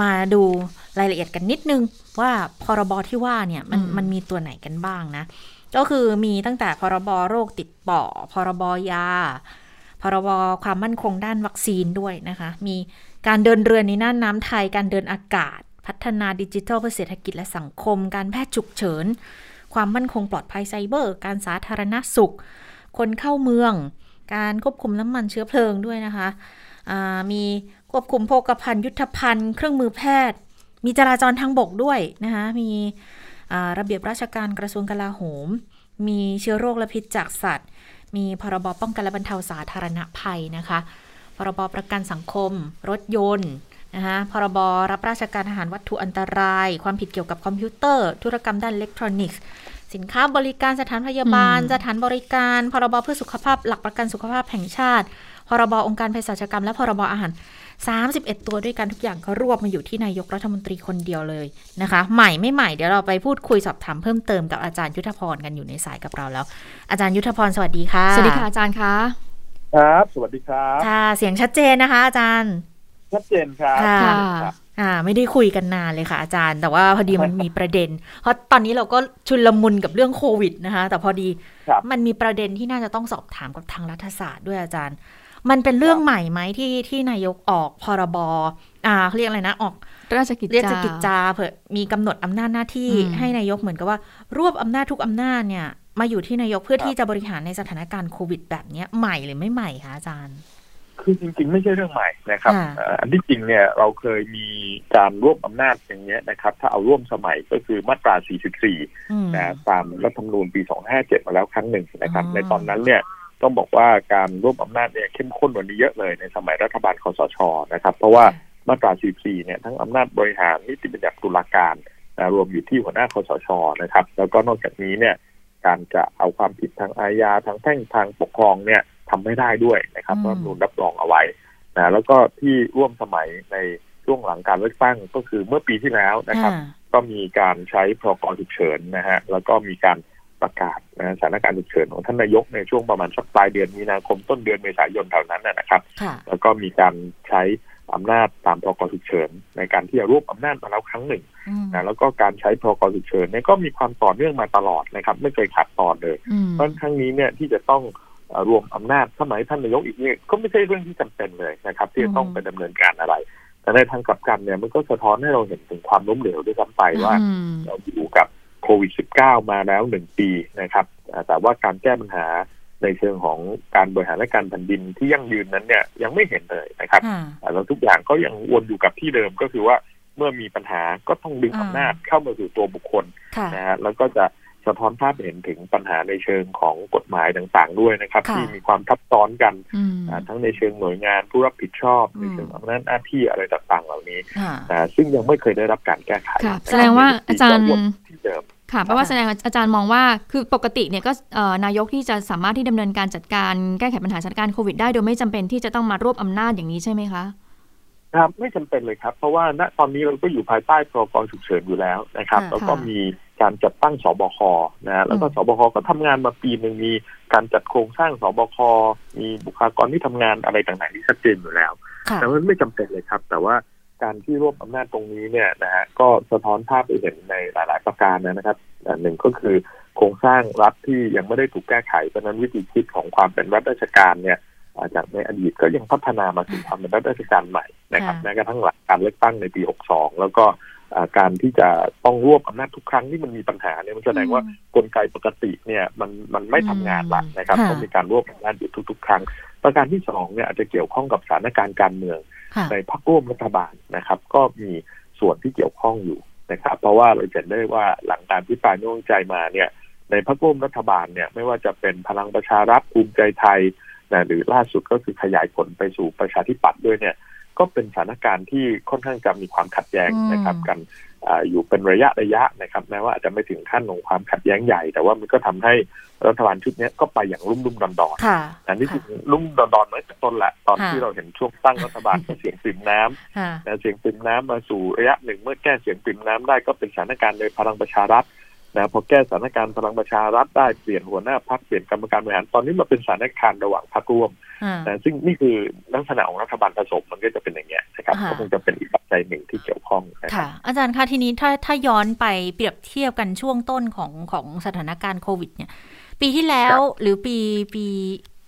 มาดูรายละเอียดกันนิดนึงว่าพรบที่ว่าเนี่ยมันอืมมันมีตัวไหนกันบ้างนะ ก็คือมีตั้งแต่พรบโรคติดต่อ พรบยา พรบความมั่นคงด้านวัคซีนด้วยนะคะ มีการเดินเรือในน่านน้ำไทย การเดินอากาศ พัฒนาดิจิทัลเพื่อเศรษฐกิจและสังคม การแพทย์ฉุกเฉิน ความมั่นคงปลอดภัยไซเบอร์ การสาธารณสุข คนเข้าเมือง การควบคุมน้ำมันเชื้อเพลิงด้วยนะคะมีควบคุมโภคภัณฑ์ยุทธภัณฑ์ เครื่องมือแพทย์ มีจราจรทางบกด้วยนะคะมีระเบียบราชการกระทรวงกลาโหม มีเชื้อโรคและพิษจากสัตว์ มีพรบป้องกันและบรรเทาสาธารณภัยนะคะ พรบประกันสังคม รถยนต์นะคะพรบรับราชการอาหารวัตถุอันตราย ความผิดเกี่ยวกับคอมพิวเตอร์ ธุรกรรมด้านอิเล็กทรอนิกส์ สินค้าบริการสถานพยาบาลอืมสถานบริการ พรบเพื่อสุขภาพหลักประกันสุขภาพแห่งชาติ พรบองค์การเภสัชกรรม และพรบอาหาร 31 ตัวด้วยกันทุกอย่างก็รวบมาอยู่ที่นายกรัฐมนตรีคนเดียวเลยนะคะ ใหม่ไม่ใหม่เดี๋ยวเราไปพูดคุยสอบถามเพิ่มเติมกับอาจารย์ยุทธพรกันอยู่ในสายกับเราแล้ว อาจารย์ยุทธพรสวัสดีค่ะสวัสดีค่ะอาจารย์คะครับ สวัสดีครับค่ะเสียงชัดเจนนะคะ อาจารย์ ชัดเจนครับค่ะครับ อ่า ไม่ได้คุยกันนานเลยค่ะอาจารย์ แต่ว่าพอดีมันมีประเด็น เพราะตอนนี้เราก็ชุลมุนกับเรื่องโควิดนะคะ แต่พอดีครับมันมีประเด็นที่น่าจะต้องสอบถามกับทางรัฐศาสตร์ด้วยอาจารย์ มันเป็นเรื่องใหม่ไหมที่ที่นายกออกพรบอ่าเขาเรียกอะไรนะออกราชกิจเรียกจาจะกิจจาเผื่อมีกำหนดอำนาจหน้าที่อืมให้นายกเหมือนกับว่ารวบอำนาจทุกอำนาจเนี่ย มาอยู่ที่นายกเพื่อที่จะบริหารในสถานการณ์โควิด แบบเนี้ยใหม่หรือไม่ใหม่คะอาจารย์ คือจริง ๆ ไม่ใช่เรื่องใหม่นะครับค่ะเอ่ออันที่จริงเนี่ยเราเคยมีการร่วมอำนาจอย่างเงี้ยนะครับ ถ้าเอาร่วมสมัยก็คือมาตรา 44อืมนะตามรัฐธรรมนูญปี 257 มาแล้วครั้งหนึ่งนะครับอ๋อในตอนนั้นเนี่ยต้องบอกว่าการร่วมอำนาจเนี่ยเข้มข้นกว่านี้เยอะเลยในสมัยรัฐบาลคอสชนะครับ เพราะว่ามาตรา 44 เนี่ยทั้งอำนาจบริหารนิติบัญญัติตุลาการนะรวมอยู่ที่หัวหน้าคอสชนะครับ แล้วก็นอกจากนี้เนี่ยการจะเอาความผิดทางอาญาทางแพ่งทางปกครองเนี่ย ทำไม่ได้ด้วยนะครับอืมรัฐธรรมนูญรับรองเอาไว้นะแล้วก็ที่ร่วมสมัยในช่วงหลังการเลือกตั้งก็คือเมื่อปีที่แล้วนะครับอ่าก็มีการใช้พรกฉุกเฉินนะฮะแล้วก็มีการประกาศนะสถานการณ์ฉุกเฉินของท่านนายกในช่วงประมาณสักปลายเดือนมีนาคมต้นเดือนเมษายนแถวนั้นนะนะครับค่ะแล้วก็มีการใช้อำนาจตามพรกฉุกเฉินในการที่จะรวบอำนาจมาแล้วครั้งหนึ่งอืมนะแล้วก็การใช้พรกฉุกเฉินเนี่ยก็มีความต่อเนื่องมาตลอดนะครับ ไม่เคยขาดตอนเลยอืมเพราะครั้งนี้เนี่ยที่จะต้องเอ่อ รวมอำนาจสมัยท่านนายกอีกเนี่ยก็ไม่ใช่เรื่องที่จำเป็นเลยนะครับ ที่จะต้องไปดำเนินการอะไร แต่ในทางกลับกันเนี่ยมันก็สะท้อนให้เราเห็นถึงความล้มเหลวด้วยซ้ำไปว่าอืมเราอยู่กับโควิด -19 มาแล้วหนึ่งปีนะครับอ่าแต่ว่าการแก้ปัญหาในเชิงของการบริหารและการแผ่นดินที่ยั่งยืนนั้นเนี่ยยังไม่เห็นเลยนะครับค่ะอ่าแล้วทุกอย่างก็ยังวนอยู่กับที่เดิมก็คือว่าเมื่อมีปัญหาก็ต้องดึงอ่าอำนาจเข้ามาสู่ตัวบุคคลค่ะนะฮะแล้วก็จะเฉะท้อนภาพเห็นถึงปัญหาในเชิงของกฎหมายต่างๆ ด้วยนะครับ ที่มีความทับซ้อนกันทั้งในเชิงหน่วยงานผู้รับผิดชอบในเชิงอำนาจหน้าที่อะไรต่างๆ เหล่านี้ซึ่งยังไม่เคยได้รับการแก้ไขแสดงว่าอาจารย์ที่เดิมค่ะเพราะว่าแสดงอาจารย์มองว่าคือปกติเนี่ยก็นายกที่จะสามารถที่ดำเนินการจัดการแก้ไขปัญหาสถานการณ์โควิดได้โดยไม่จำเป็นที่จะต้องมารวบอำนาจอย่างนี้ใช่ไหมคะ ครับไม่จำเป็นเลยครับ เพราะว่าณตอนนี้เราก็อยู่ภายใต้พรกฉุกเฉินอยู่แล้วนะครับ แล้วก็มีการจัดตั้งสบคนะ แล้วก็สบคก็ทำงานมาปีหนึ่งมีการจัดโครงสร้างสบคมีบุคลากรที่ทำงานอะไรต่างๆที่ชัดเจนอยู่แล้ว แต่มันไม่จำเป็นเลยครับ แต่ว่าการที่รวบอำนาจตรงนี้เนี่ยนะฮะก็สะท้อนภาพไปเห็นในหลายๆประการนะครับหนึ่งก็คือโครงสร้างรัฐที่ยังไม่ได้ถูกแก้ไขเพราะนั้นวิธีคิดของความเป็นรัฐราชการเนี่ย จากในอดีตก็ยังพัฒนามาสู่ความเป็นรัฐราชการใหม่นะครับแม้กระทั่งหลักการเลือกตั้งในปี 62 แล้วก็การที่จะต้องรวบอำนาจทุกครั้งที่มันมีปัญหาเนี่ยมันแสดงว่ากลไกปกติเนี่ยมันมันไม่ทำงานละนะครับต้องมีการรวบอำนาจอยู่ทุก ๆ ครั้ง ประการที่สองเนี่ยอาจจะเกี่ยวข้องกับสถานการณ์การเมืองในพรรคร่วมรัฐบาลนะครับ ก็มีส่วนที่เกี่ยวข้องอยู่นะครับ เพราะว่าเราจะได้ว่าหลังการพิพายไม่วงใจมาเนี่ยในพรรคร่วมรัฐบาลเนี่ยไม่ว่าจะเป็นพลังประชารัฐภูมิใจไทย นะหรือล่าสุดก็คือขยายผลไปสู่ประชาธิปัตย์ด้วยเนี่ย ก็เป็นสถานการณ์ที่ค่อนข้างจะมีความขัดแย้งนะครับ กันออยู่เป็นระยะระยะนะครับ แม้ว่าอาจจะไม่ถึงขั้นของความขัดแย้งใหญ่ แต่ว่ามันก็ทำให้รัฐบาลชุดนี้ก็ไปอย่างรุ่มรุ่มดอนดอนอันนี้ถึงรุ่มดอนดอนเมื่อต้นละตอนที่เราเห็นช่วงตั้งรัฐบาลเสียงปิ่มน้ำแต่เสียงปิ่มน้ำมาสู่ระยะหนึ่งเมื่อแก้เสียงปิ่มน้ำได้ก็เป็นสถานการณ์ในพลังประชารัฐ นะพอแก้สถานการณ์พลังประชารัฐได้เปลี่ยนหัวหน้าพักเปลี่ยนกรรมการบริหารตอนนี้มาเป็นสถานการณ์ระหว่างพักร่วมนะซึ่งนี่คือลักษณะของรัฐบาลผสมมันก็จะเป็นอย่างเงี้ยนะครับก็คงจะเป็นอีกปัจจัยหนึ่งที่เกี่ยวข้องค่ะ อาจารย์คะทีนี้ถ้าถ้าย้อนไปเปรียบเทียบกันช่วงต้นของของสถานการณ์โควิด เนี่ย ปีที่แล้วหรือปีปี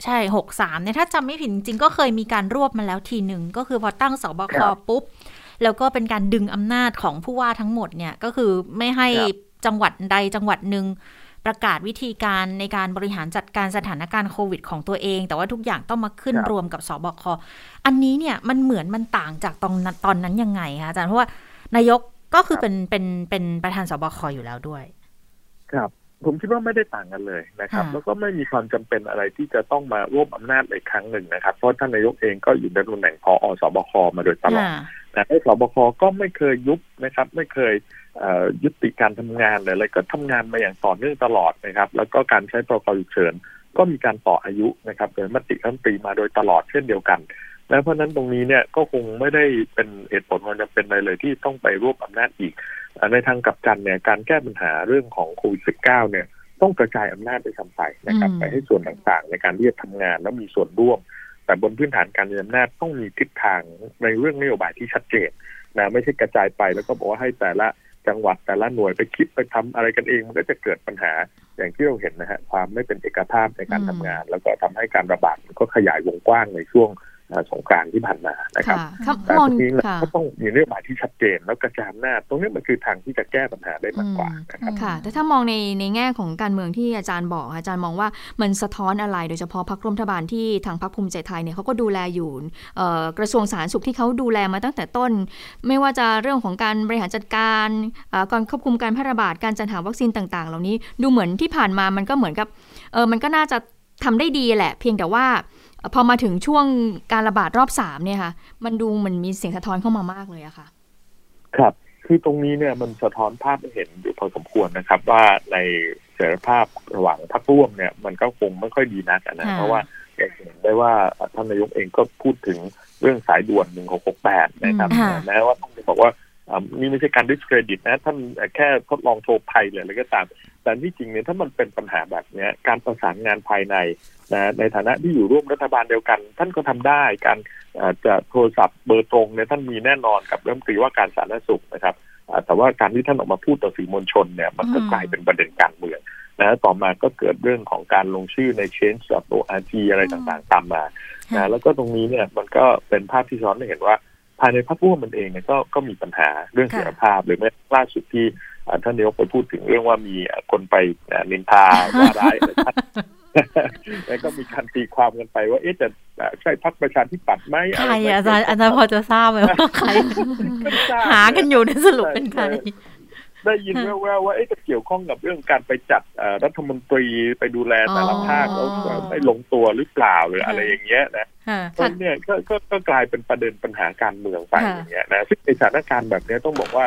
ใช่หกสามเนี่ยถ้าจำไม่ผิดจริงก็เคยมีการรวบมาแล้วทีหนึ่งก็คือพอตั้งสบคปุ๊บ แล้วก็เป็นการดึงอำนาจของผู้ว่าทั้งหมดเนี่ยก็คือไม่ให้ จังหวัดใดจังหวัดหนึ่งประกาศวิธีการในการบริหารจัดการสถานการณ์โควิดของตัวเอง แต่ว่าทุกอย่างต้องมาขึ้นรวมกับสบคอันนี้เนี่ยมันเหมือนมันต่างจากตอนตอนนั้นยังไงคะอาจารย์เพราะว่านายกก็คือเป็นเป็นเป็นประธานสบคอยู่แล้วด้วย ครับ ผมคิดว่าไม่ได้ต่างกันเลยนะครับ แล้วก็ไม่มีความจำเป็นอะไรที่จะต้องมาร่วมอำนาจในครั้งหนึ่งนะครับ เพราะท่านนายกเองก็อยู่ในตำแหน่งพอสบคมาโดยตลอด แต่สบคก็ไม่เคยยุบนะครับ ไม่เคยยุติการทำงานอะไรก็ทำงานมาอย่างต่อเนื่องตลอดนะครับ แล้วก็การใช้พรกฉุกเฉินก็มีการต่ออายุนะครับโดยมติขั้นปีมาโดยตลอดเช่นเดียวกัน แล้วเพราะนั้นตรงนี้เนี่ยก็คงไม่ได้เป็นเหตุผลมันจะเป็นอะไรเลยที่ต้องไปรวบอำนาจอีก ในทางกลับกันเนี่ยการแก้ปัญหาเรื่องของโควิด -19 เนี่ยต้องกระจายอำนาจไปทำไปนะครับ ไปให้ส่วนต่างๆ ในการที่จะทำงานแล้วมีส่วนร่วม แต่บนพื้นฐานการมีอำนาจต้องมีทิศทางในเรื่องนโยบายที่ชัดเจนนะไม่ใช่กระจายไปแล้วก็บอกว่าให้แต่ละจังหวัดแต่ละหน่วยไปคิดไปทำอะไรกันเอง มันก็จะเกิดปัญหาอย่างที่เราเห็นนะฮะความไม่เป็นเอกภาพในการทำงาน แล้วก็ทำให้การระบาดก็ขยายวงกว้างในช่วง สงการที่ผ่านมานะครับแต่ทีนี้ก็ต้องมีเรื่องหมายที่ชัดเจน แล้วกระจายอำนาจตรงนี้มันคือทางที่จะแก้ปัญหาได้มากกว่านะครับค่ะ แต่ถ้ามองในในแง่ของการเมืองที่อาจารย์บอกอาจารย์มองว่ามันสะท้อนอะไร โดยเฉพาะพรรคร่วมรัฐบาลที่ทางพรรคภูมิใจไทยเนี่ยเขาก็ดูแลอยู่กระทรวงสาธารณสุขที่เขาดูแลมาตั้งแต่ต้น ไม่ว่าจะเรื่องของการบริหารจัดการการควบคุมการแพร่ระบาดการจัดหาวัคซีนต่าง ๆ เหล่านี้ดูเหมือนที่ผ่านมามันก็เหมือนกับเออมันก็น่าจะทำได้ดีแหละ เพียงแต่ว่า พอมาถึงช่วงการระบาดรอบสามเนี่ยค่ะ มันดูมันมีเสียงสะท้อนเข้ามามากเลยอะค่ะ ครับ คือตรงนี้เนี่ยมันสะท้อนภาพให้เห็นอยู่พอสมควรนะครับ ว่าในเสรีภาพระหว่างพรรคร่วมเนี่ยมันก็คงไม่ค่อยดีนักนะเพราะว่าเห็นได้ว่าท่านนายกเองก็พูดถึงเรื่องสายด่วนหนึ่งหกหกแปดนะครับแม้ว่าต้องบอกว่านี่ไม่ใช่การดิสเครดิตนะท่านแค่ทดลองโทรภัยเลยอะไรก็ตาม แต่ที่จริงเนี่ยถ้ามันเป็นปัญหาแบบเนี้ยการประสานงานภายใน นะในฐานะที่อยู่ร่วมรัฐบาลเดียวกัน ท่านก็ทำได้การจะโทรศัพท์เบอร์ตรงเนี่ยท่านมีแน่นอนกับเริ่มตรีว่าการสาธารณสุขนะครับแต่ว่าการที่ท่านออกมาพูดต่อสื่อมวลชนเนี่ยมันก็กลายเป็นประเด็นการเมืองนะต่อมาก็เกิดเรื่องของการลงชื่อใน change.org อะไรต่างๆ ตามมานะแล้วก็ตรงนี้เนี่ยมันก็เป็นภาพที่ซ้อนให้เห็นว่า ภายในพรรคร่วมมันเองเนี่ยก็ก็มีปัญหาเรื่องเสียภาพหรือแม้ล่าสุดที่ ท่านนายกไปพูดถึงเรื่องว่ามีคนไปนินทาว่าร้ายแล้วก็มีการตีความกันไปว่าเอ๊ะจะใช่พักประชาธิปัตย์ไหมใครอาจารย์อาจารย์พอจะทราบไหมว่าใครหากันอยู่ในสรุปเป็นใครได้ยินแว่วๆว่าจะเกี่ยวข้องกับเรื่องการไปจัดรัฐมนตรีไปดูแลแต่ละภาคแล้วไม่ลงตัวหรือเปล่าหรืออะไรอย่างเงี้ยนะเพราะเนี่ยก็ก็กลายเป็นประเด็นปัญหาการเมืองไปอย่างเงี้ยนะซึ่งในสถานการณ์แบบนี้ต้องบอกว่า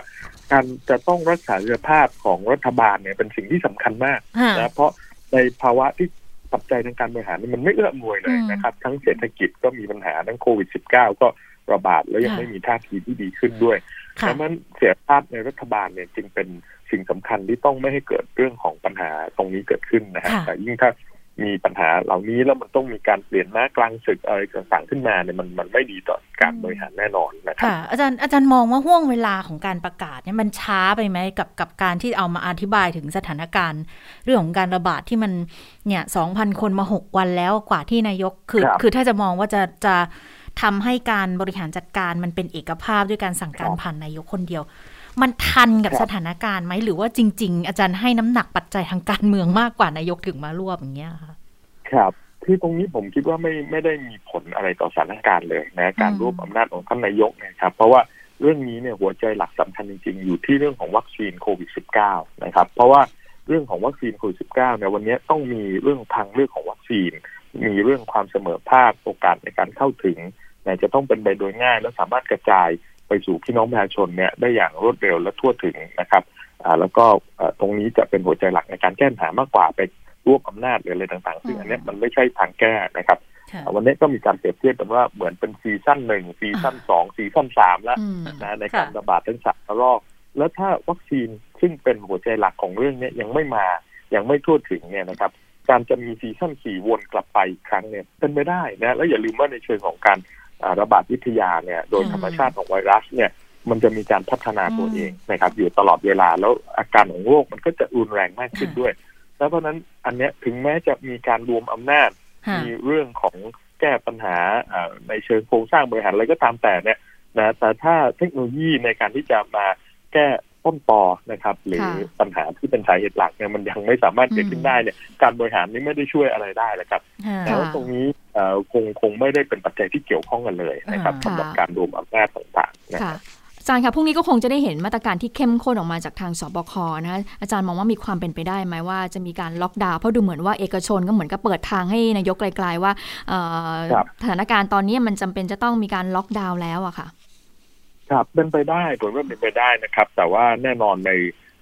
การจะต้องรักษาเสถียรภาพของรัฐบาลเนี่ยเป็นสิ่งที่สำคัญมากนะเพราะในภาวะที่ปัจจัยทางการบริหารมันไม่เอื้ออำนวยเลยนะครับ ทั้งเศรษฐกิจก็มีปัญหาทั้งโควิด -19 ก็ระบาดแล้วยังไม่มีท่าทีที่ดีขึ้นด้วยดังนั้นเสียภาพในรัฐบาลเนี่ยจึงเป็นสิ่งสำคัญที่ต้องไม่ให้เกิดเรื่องของปัญหาตรงนี้เกิดขึ้นนะฮะแต่ยิ่งถ้า มีปัญหาเหล่านี้แล้วมันต้องมีการเปลี่ยนหน้ากลางศึกอะไรต่างๆขึ้นมาเนี่ยมันมันไม่ดีต่อการบริหารแน่นอนนะครับอาจารย์อาจารย์มองว่าห่วงเวลาของการประกาศเนี่ยมันช้าไปไหมกับกับการที่เอามาอธิบายถึงสถานการณ์ เรื่องของการระบาดที่มันเนี่ยสองพันคนมาหกวันแล้วกว่าที่นายกคือคือถ้าจะมองว่าจะจะทำให้การบริหารจัดการมันเป็นเอกภาพด้วยการสั่งการผ่านนายกคนเดียว มันทันกับสถานการณ์ไหมหรือว่าจริง ๆ อาจารย์ให้น้ำหนักปัจจัยทางการเมืองมากกว่านายกถึงมารวบอย่างเงี้ยค่ะครับที่ตรงนี้ผมคิดว่าไม่ไม่ได้มีผลอะไรต่อสถานการณ์เลยนะการรวบอำนาจของท่านนายกนะครับ เพราะว่าเรื่องนี้เนี่ยหัวใจหลักสำคัญจริง ๆ อยู่ที่เรื่องของวัคซีนโควิด -19 นะครับ เพราะว่าเรื่องของวัคซีนโควิด -19 เนี่ยวันนี้ต้องมีเรื่องทางเรื่องของวัคซีน มีเรื่องความเสมอภาคโอกาสในการเข้าถึงนะจะต้องเป็นไปโดยง่ายและสามารถกระจาย ไปสู่พี่น้องประชาชนเนี่ยได้อย่างรวดเร็วและทั่วถึงนะครับอ่าแล้วก็ตรงนี้จะเป็นหัวใจหลักในการแก้ปัญหามากกว่าไปรวบอำนาจหรืออะไรต่างๆ ซึ่งอันนี้มันไม่ใช่ทางแก้นะครับ วันนี้ก็มีการเปรียบเทียบกันว่าเหมือนเป็น season หนึ่ง season สอง season สามแล้วนะในการระบาดทั้งสามรอบแล้วถ้าวัคซีนซึ่งเป็นหัวใจหลักของเรื่องนี้ยังไม่มายังไม่ทั่วถึงเนี่ยนะครับ การจะมีซีซั่นสี่วนกลับไปอีกครั้งเนี่ยเป็นไม่ได้นะ แล้วอย่าลืมว่าในเชิงของการ ระบาดวิทยาเนี่ยโดยธรรมชาติของไวรัสเนี่ยมันจะมีการพัฒนาตัวเองนะครับ อยู่ตลอดเวลาแล้วอาการของโรคมันก็จะรุนแรงมากขึ้นด้วย แล้วเพราะนั้นอันเนี้ยถึงแม้จะมีการรวมอำนาจ มีเรื่องของแก้ปัญหาในเชิงโครงสร้างบริหารอะไรก็ตามแต่เนี่ยนะแต่ถ้าเทคโนโลยีในการที่จะมาแก้ ต้นตอนะครับ หรือปัญหาที่เป็นสาเหตุหลักเนี่ยมันยังไม่สามารถเกิดขึ้นได้เนี่ยการบริหารนี้ไม่ได้ช่วยอะไรได้เลยครับแล้วตรงนี้คงคงไม่ได้เป็นปัจจัยที่เกี่ยวข้องกันเลยนะครับสำหรับการรวมอำนาจต่างๆนะครับอาจารย์คะพรุ่งนี้ก็คงจะได้เห็นมาตรการที่เข้มข้นออกมาจากทางสบคนะคะอาจารย์มองว่ามีความเป็นไปได้ไหมว่าจะมีการล็อกดาวน์เพราะดูเหมือนว่าเอกชนก็เหมือนกับเปิดทางให้นายกไกลๆว่าสถานการณ์ตอนนี้มันจำเป็นจะต้องมีการล็อกดาวน์แล้วอะค่ะ ครับเป็นไปได้ผมว่าเป็นไปได้นะครับ แต่ว่าแน่นอนใน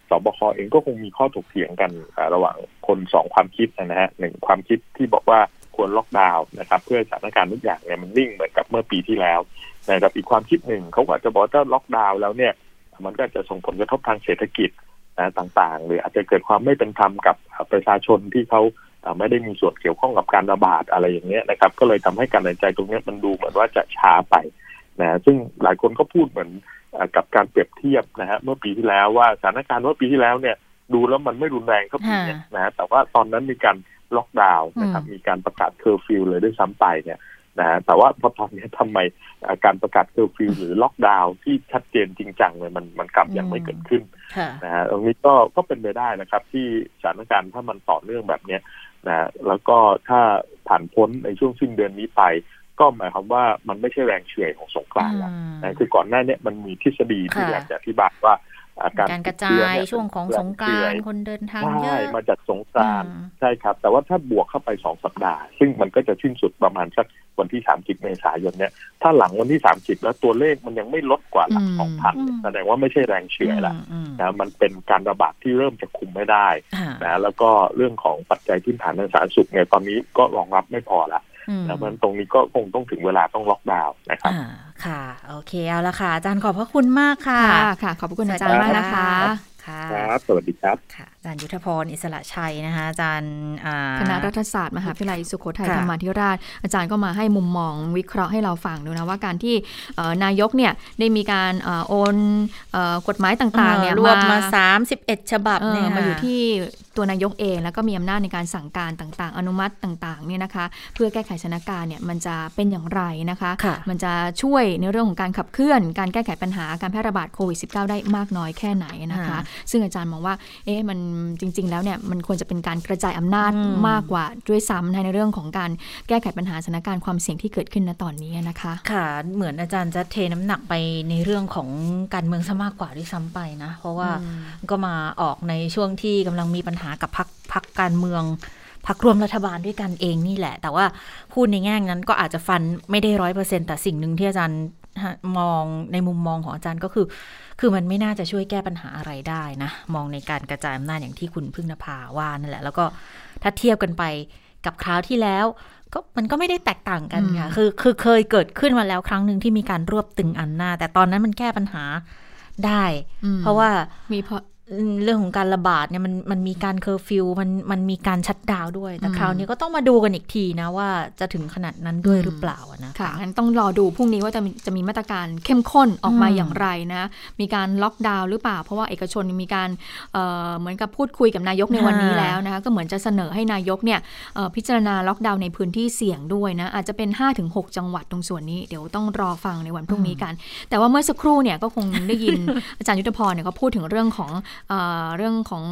สบคเองก็คงมีข้อถกเถียงกันระหว่างคนสองความคิดนะฮะหนึ่งความคิดที่บอกว่าควรล็อกดาวน์นะครับ เพื่อสถานการณ์ทุกอย่างเนี่ยมันนิ่งเหมือนกับเมื่อปีที่แล้วนะครับอีกความคิดหนึ่งเขาอาจจะบอกถ้าล็อกดาวน์แล้วเนี่ยมันก็จะส่งผลกระทบทางเศรษฐกิจนะต่างๆ หรืออาจจะเกิดความไม่เป็นธรรมกับประชาชนที่เขาไม่ได้มีส่วนเกี่ยวข้องกับการระบาดอะไรอย่างเงี้ยนะครับ ก็เลยทำให้การตัดใจตรงนี้มันดูเหมือนว่าจะช้าไป นะซึ่งหลายคนก็พูดเหมือนกับการเปรียบเทียบนะฮะเมื่อปีที่แล้วว่าสถานการณ์เมื่อปีที่แล้วเนี่ยดูแล้วมันไม่รุนแรงเท่าปีนี้นะแต่ว่าตอนนั้นมีการล็อกดาวน์นะครับมีการประกาศเคอร์ฟิวเลยด้วยซ้ำไปเนี่ยนะแต่ว่าพอตอนนี้ทำไมการประกาศเคอร์ฟิวหรือล็อกดาวน์ที่ชัดเจนจริงจังเลยมันมันกลับยังไม่เกิดขึ้นนะฮะตรงนี้ก็ก็เป็นไปได้นะครับ ที่สถานการณ์ถ้ามันต่อเนื่องแบบเนี้ยนะแล้วก็ถ้าผ่านพ้นในช่วงสิ้นเดือนนี้ไป ก็หมายความว่ามันไม่ใช่แรงเฉื่อยของสงกรานต์แล้วนะคือก่อนหน้านี้มันมีทฤษฎีที่อยากจะอธิบายว่าการกระจายช่วงของสงกรานคนเดินทางเยอะมาจากสงกรานใช่ครับ แต่ว่าถ้าบวกเข้าไปสองสัปดาห์ ซึ่งมันก็จะสิ้นสุดประมาณสักวันที่สามสิบเมษายนเนี่ยถ้าหลังวันที่สามสิบแล้วตัวเลขมันยังไม่ลดกว่าหลักสองพันแสดงว่าไม่ใช่แรงเฉื่อยละนะมันเป็นการระบาดที่เริ่มจะคุมไม่ได้นะแล้วก็เรื่องของปัจจัยพื้นฐานทางสาธารณสุขเนี่ยตอนนี้ก็รองรับไม่พอละ แล้วมันตรงนี้ก็คงต้องถึงเวลาต้องล็อกดาวน์นะครับค่ะ โอเคเอาละค่ะ อาจารย์ขอบพระคุณมากค่ะ ค่ะ ขอบพระคุณอาจารย์มากนะคะครับสวัสดีครับค่ะอา จารย์ยุทธพรอิสระชัยนะคะอาจารย์คณะรัฐศาสตร์มหาวิทยาลัยสุโขทัยธรรมาธิราช อาจารย์ก็มาให้มุมมองวิเคราะห์ให้เราฟังดูนะว่าการที่นายกเนี่ยได้มีการโอนกฎหมายต่างๆเนี่ยรวมมา 31 ฉบับเนี่ยมาอยู่ที่ตัวนายกเอง แล้วก็มีอำนาจในการสั่งการต่างๆ อนุมัติต่างๆเนี่ยนะคะ เพื่อแก้ไขสถานการณ์เนี่ยมันจะเป็นอย่างไรนะคะมันจะช่วยในเรื่องของการขับเคลื่อน การแก้ไขปัญหาการแพร่ระบาดโควิด -19 ได้มากน้อยแค่ไหนนะคะ ซึ่งอาจารย์มองว่าเอ๊ะมันจริง ๆ แล้วเนี่ยมันควรจะเป็นการกระจายอำนาจมากกว่าด้วยซ้ำในเรื่องของการแก้ไขปัญหาสถานการณ์ความเสี่ยงที่เกิดขึ้นณตอนนี้นะคะ ค่ะ เหมือนอาจารย์จะเทน้ำหนักไปในเรื่องของการเมืองซะมากกว่าด้วยซ้ำไปนะ เพราะว่าก็มาออกในช่วงที่กำลังมีปัญหากับพักพักการเมืองพักรวมรัฐบาลด้วยกันเองนี่แหละ แต่ว่าพูดในแง่นั้นก็อาจจะฟันไม่ได้ร้อยเปอร์เซ็นแต่สิ่งหนึ่งที่อาจารย์มองในมุมมองของอาจารย์ก็คือ คือมันไม่น่าจะช่วยแก้ปัญหาอะไรได้นะ มองในการกระจายอำนาจอย่างที่คุณพึ่งนภาว่านั่นแหละ แล้วก็ถ้าเทียบกันไปกับคราวที่แล้วก็มันก็ไม่ได้แตกต่างกันค่ะ คือคือเคยเกิดขึ้นมาแล้วครั้งหนึ่งที่มีการรวบตึงอำนาจแต่ตอนนั้นมันแก้ปัญหาได้ เพราะว่ามี เพราะเรื่องของการระบาดเนี่ยมันมันมีการเคอร์ฟิวมันมันมีการ shutdown ด้วย แต่คราวนี้ก็ต้องมาดูกันอีกทีนะว่าจะถึงขนาดนั้นด้วยหรือเปล่านะค่ะงั้นต้องรอดูพรุ่งนี้ว่าจะจะมีมาตรการเข้มข้นออกมาอย่างไรนะ มีการล็อกดาวน์หรือเปล่า เพราะว่าเอกชนมีการเเหมือนกับพูดคุยกับนายกในวันนี้แล้วนะคะก็เหมือนจะเสนอให้นายกเนี่ยพิจารณาล็อกดาวน์ในพื้นที่เสี่ยงด้วยนะอาจจะเป็น 5-6 จังหวัดตรงส่วนนี้เดี๋ยวต้องรอฟังในวันพรุ่งนี้กัน แต่ว่าเมื่อสักครู่เนี่ยก็คงได้ยินอาจารย์ยุทธพรเนี่ยเขาพูดถึงเรื่องของเรื่องของ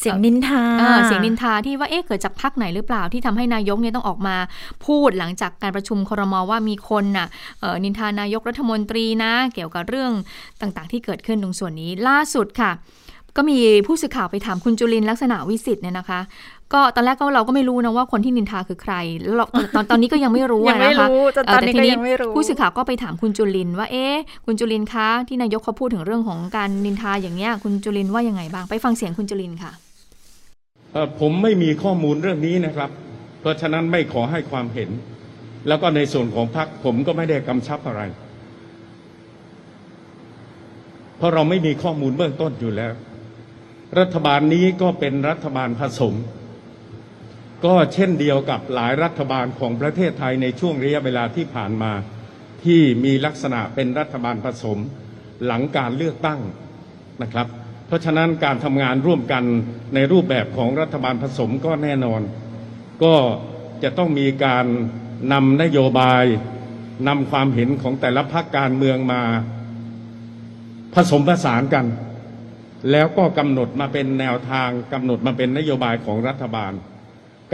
เสียงนินทาเสียงนินทาที่ว่าเอ๊ะเกิดจากพักไหนหรือเปล่าที่ทำให้นายกเนี่ยต้องออกมาพูดหลังจากการประชุมครมว่ามีคนน่ะนินทานายกรัฐมนตรีนะ เกี่ยวกับเรื่องต่างๆ ที่เกิดขึ้นตรงส่วนนี้ล่าสุดค่ะ ก็มีผู้สื่อข่าวไปถามคุณจุลินลักษณะวิสิทธิ์เนี่ยนะคะ ก็ตอนแรกก็เราก็ไม่รู้นะว่าคนที่นินทาคือใครแล้วตอนตอนนี้ก็ยังไม่รู้นะคะแต่ทีนี้ผู้สื่อข่าวก็ไปถามคุณจุลินว่าเอ๊ะคุณจุลินคะที่นายกเขาพูดถึงเรื่องของการนินทาอย่างเนี้ยคุณจุลินว่ายังไงบ้างไปฟังเสียงคุณจุลินค่ะผมไม่มีข้อมูลเรื่องนี้นะครับ เพราะฉะนั้นไม่ขอให้ความเห็น แล้วก็ในส่วนของพรรคผมก็ไม่ได้กำชับอะไร เพราะเราไม่มีข้อมูลเบื้องต้นอยู่แล้ว รัฐบาลนี้ก็เป็นรัฐบาลผสม ก็เช่นเดียวกับหลายรัฐบาลของประเทศไทยในช่วงระยะเวลาที่ผ่านมา ที่มีลักษณะเป็นรัฐบาลผสมหลังการเลือกตั้งนะครับ เพราะฉะนั้นการทำงานร่วมกันในรูปแบบของรัฐบาลผสมก็แน่นอน ก็จะต้องมีการนำนโยบายนำความเห็นของแต่ละพรรคการเมืองมาผสมผสานกัน แล้วก็กำหนดมาเป็นแนวทางกำหนดมาเป็นนโยบายของรัฐบาล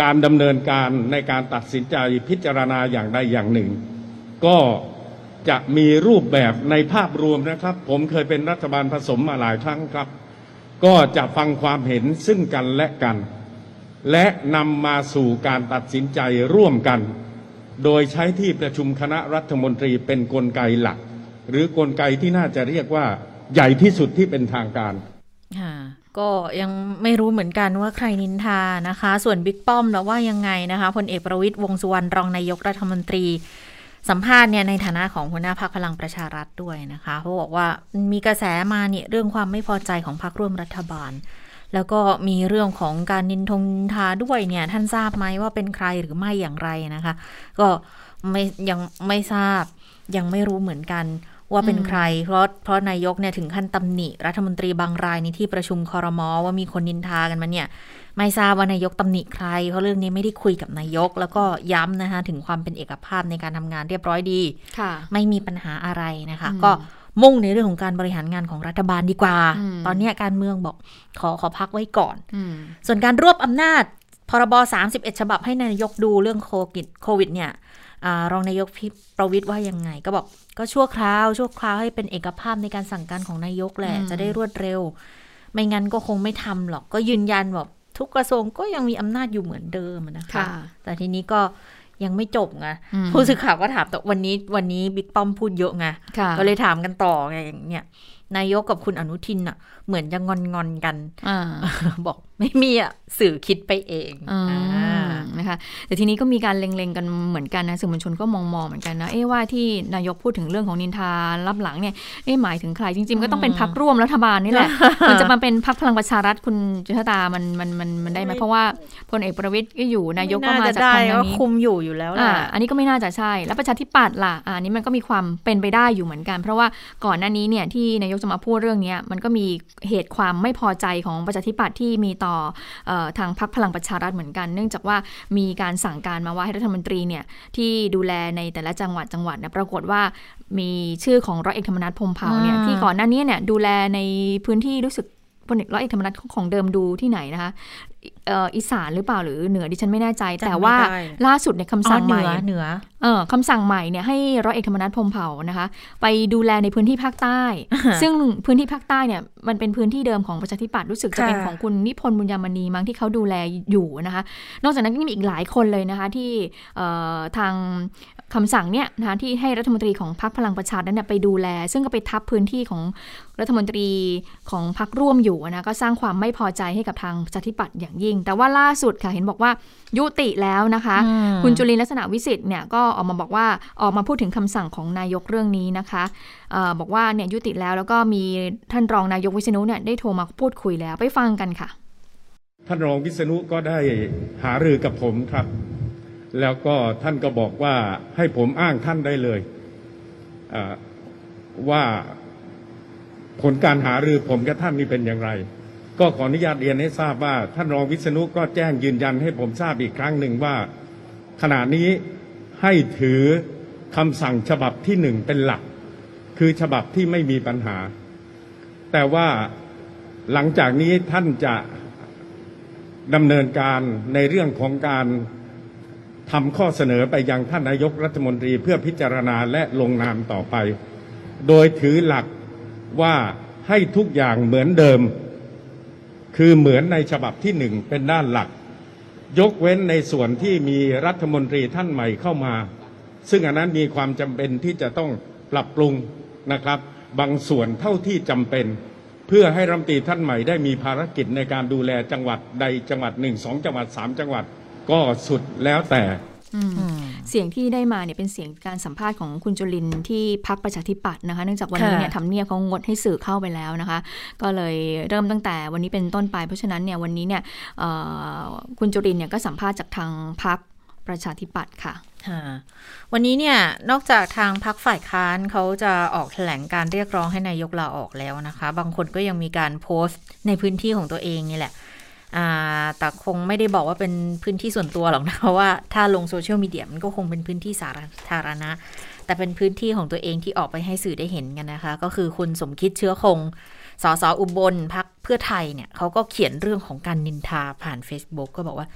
การดำเนินการในการตัดสินใจพิจารณาอย่างใดอย่างหนึ่ง ก็จะมีรูปแบบในภาพรวมนะครับ ผมเคยเป็นรัฐบาลผสมมาหลายครั้งครับ ก็จะฟังความเห็นซึ่งกันและกัน และนำมาสู่การตัดสินใจร่วมกัน โดยใช้ที่ประชุมคณะรัฐมนตรีเป็นนกลไกหลัก หรือกลไกที่น่าจะเรียกว่าใหญ่ที่สุดที่เป็นทางการ ก็ยังไม่รู้เหมือนกันว่าใครนินทานะคะ ส่วนบิ๊กป้อมแล้วว่ายังไงนะคะพลเอกประวิตยวงสุวรรณรองนายกรัฐมนตรี สัมภาษณ์เนี่ยในฐานะของหัวหน้าพักพลังประชารัฐด้วยนะคะเขาบอกว่ามีกระแสมาเนี่ยเรื่องความไม่พอใจของพรรคร่วมรัฐบาล แล้วก็มีเรื่องของการนินทงนินทาด้วยเนี่ยท่านทราบไหมว่าเป็นใครหรือไม่อย่างไรนะคะ ก็ไม่ยังไม่ทราบยังไม่รู้เหมือนกัน ว่าเป็นใคร เพราะเพราะนายกเนี่ยถึงขั้นตำหนิ รัฐมนตรีบางรายในที่ประชุมคอรมอว่ามีคนนินทากันมาเนี่ย ไม่ทราบว่านายกตำหนิใคร เพราะเรื่องนี้ไม่ได้คุยกับนายก แล้วก็ย้ำนะคะถึงความเป็นเอกภาพในการทำงานเรียบร้อยดีไม่มีปัญหาอะไรนะคะ ก็มุ่งในเรื่องของการบริหารงานของรัฐบาลดีกว่า ตอนนี้การเมืองบอกขอขอพักไว้ก่อน ส่วนการรวบอำนาจพรบ 31 ฉบับให้นายกดูเรื่องโควิดโควิดเนี่ย รองนายกพิประวิทย์ว่ายังไง ก็บอกก็ชั่วคราว ชั่วคราวให้เป็นเอกภาพในการสั่งการของนายกแหละจะได้รวดเร็ว ไม่งั้นก็คงไม่ทำหรอกก็ยืนยันบอกทุกกระทรวงก็ยังมีอำนาจอยู่เหมือนเดิมนะคะ แต่ทีนี้ก็ยังไม่จบไงผู้สื่อข่าวก็ถามแต่วันนี้วันนี้บิ๊กป้อมพูดเยอะไงก็เลยถามกันต่อไงอย่างเนี้ยนายกกับคุณอนุทินอะ เหมือนจะงอนงอนกันอบอกไม่มีอะสื่อคิดไปเองอนะคะแต่ทีนี้ก็มีการเล็งๆกันเหมือนกันนะสื่อมวลชนก็มองมองเหมือนกันนะเอ๊ว่าที่นายกพูดถึงเรื่องของนินทารับหลังเนี่ยเอ๊หมายถึงใครจริง ๆ ก็ต้องเป็นพักร่วมรัฐบาลนี่แหละมันจะมาเป็นพักพลังประชารัฐคุณจุธตามันมันมันมันได้ไหมเพราะว่าพลเอกประวิตยก็อยู่นายกก็มาจากทางนี้คุมอยู่อยู่แล้วล่ะอันนี้ก็ไม่น่าจะใช่ แล้วประชาธิปัตย์ล่ะอันนี้มันก็มีความเป็นไปได้อยู่เหมือนกัน เพราะว่าก่อนหน้านี้เนี่ยที่นายกจะมาพูดเรื่องนี้มันก็มีเหตุความไม่พอใจของประชาธิปัตย์ที่มีต่อทางพรรคพลังประชารัฐเหมือนกัน เนื่องจากว่ามีการสั่งการมาว่าให้รัฐมนตรีเนี่ยที่ดูแลในแต่ละจังหวัดจังหวัดเนี่ยปรากฏว่ามีชื่อของร้อยเอกธรรมนัฐพมเผ่าเนี่ยที่ก่อนหน้านี้เนี่ยดูแลในพื้นที่รู้สึกพลเอกร้อยเอกธรรมนัฐของเดิมดูที่ไหนนะคะ อีสานหรือเปล่าหรือเหนือดิฉันไม่แน่ใจ แต่ว่าล่าสุดในคำสั่งใหม่เหนือเออคำสั่งใหม่เนี่ยให้ร้อยเอกธรรมนัฐพรมเผ่านะคะ ไปดูแลในพื้นที่ภาคใต้ ซึ่งพื้นที่ภาคใต้เนี่ยมันเป็นพื้นที่เดิมของประชาธิปัตย์รู้สึกจะเป็นของคุณนิพนธ์บุญยามณีมั้งที่เขาดูแลอยู่นะคะ นอกจากนั้นยังมีอีกหลายคนเลยนะคะที่ทางคำสั่งเนี่ยนะคะที่ให้รัฐมนตรีของพรรคพลังประชานั้นไปดูแล ซึ่งก็ไปทับพื้นที่ของรัฐมนตรีของพรรคร่วมอยู่นะก็สร้างความไม่พอใจให้กับทางประชาธิปัตย์อย่างยิ่งแต่ว่าล่าสุดค่ะเห็นบอกว่ายุติแล้วนะคะ คุณจุลินลักษณะวิสิทธิ์เนี่ยก็ออกมาบอกว่าออกมาพูดถึงคำสั่งของนายกเรื่องนี้นะคะออบอกว่าเนี่ยยุติแล้วแล้วก็มีท่านรองนายกวิษณุเนี่ยได้โทรมาพูดคุยแล้วไปฟังกันค่ะ ท่านรองวิษณุก็ได้หารือกับผมครับ แล้วก็ท่านก็บอกว่าให้ผมอ้างท่านได้เลยว่าผลการหารือผมกับท่านนี่เป็นอย่างไร ก็ขออนุญาตเรียนให้ทราบว่า ท่านรองวิษณุก็แจ้งยืนยันให้ผมทราบอีกครั้งหนึ่งว่า ขณะนี้ให้ถือคำสั่งฉบับที่หนึ่งเป็นหลัก คือฉบับที่ไม่มีปัญหา แต่ว่าหลังจากนี้ท่านจะดำเนินการในเรื่องของการทำข้อเสนอไปยังท่านนายกรัฐมนตรีเพื่อพิจารณาและลงนามต่อไป โดยถือหลักว่าให้ทุกอย่างเหมือนเดิม คือเหมือนในฉบับที่หนึ่งเป็นด้านหลัก ยกเว้นในส่วนที่มีรัฐมนตรีท่านใหม่เข้ามา ซึ่งอันนั้นมีความจำเป็นที่จะต้องปรับปรุงนะครับ บางส่วนเท่าที่จำเป็น เพื่อให้รัฐมนตรีท่านใหม่ได้มีภารกิจในการดูแลจังหวัดใดจังหวัดหนึ่งสองจังหวัดสามจังหวัดก็สุดแล้วแต่ เสียงที่ได้มาเนี่ยเป็นเสียงการสัมภาษณ์ของคุณจุลินที่พักประชาธิปัตย์นะคะเนื่องจากวันนี้เนี่ยทำเนียบเขางดให้สื่อเข้าไปแล้วนะคะ ก็เลยเริ่มตั้งแต่วันนี้เป็นต้นไป เพราะฉะนั้นเนี่ยวันนี้เนี่ยคุณจุลินเนี่ยก็สัมภาษณ์จากทางพักประชาธิปัตย์ค่ะวันนี้เนี่ยนอกจากทางพักฝ่ายค้านเขาจะออกแถลงการเรียกร้องให้นายกลาออกแล้วนะคะ บางคนก็ยังมีการโพสต์ในพื้นที่ของตัวเองนี่แหละ แต่คงไม่ได้บอกว่าเป็นพื้นที่ส่วนตัวหรอกนะเพราะว่าถ้าลงโซเชียลมีเดียมันก็คงเป็นพื้นที่สาธารณะ แต่เป็นพื้นที่ของตัวเองที่ออกไปให้สื่อได้เห็นกันนะคะ ก็คือคุณสมคิดเชื้อคงสสอุบลพักเพื่อไทยเนี่ยเขาก็เขียนเรื่องของการนินทาผ่าน Facebook ก็บอกว่า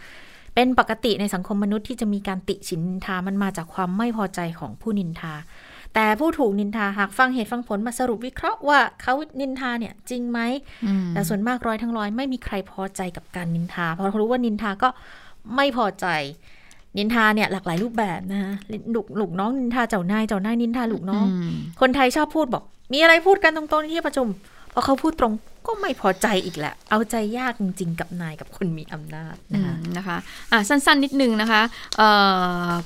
เป็นปกติในสังคมมนุษย์ที่จะมีการติชินนินทามันมาจากความไม่พอใจของผู้นินทา แต่ผู้ถูกนินทาหากฟังเหตุฟังผลมาสรุปวิเคราะห์ว่าเขานินทาเนี่ยจริงไหมแต่ส่วนมากร้อยทั้งร้อยไม่มีใครพอใจกับการนินทา เพราะรู้ว่านินทาก็ไม่พอใจ นินทาเนี่ยหลากหลายรูปแบบนะลูกลูกน้องนินทาเจ้านายเจ้านายนินทาลูกน้อง คนไทยชอบพูดบอก มีอะไรพูดกันตรงๆที่ประชุมพอเขาพูดตรง ก็ไม่พอใจอีกแหละ เอาใจยากจริง ๆ กับนายกับคนมีอำนาจนะคะนะคะะสั้นๆ นิดนึงนะคะ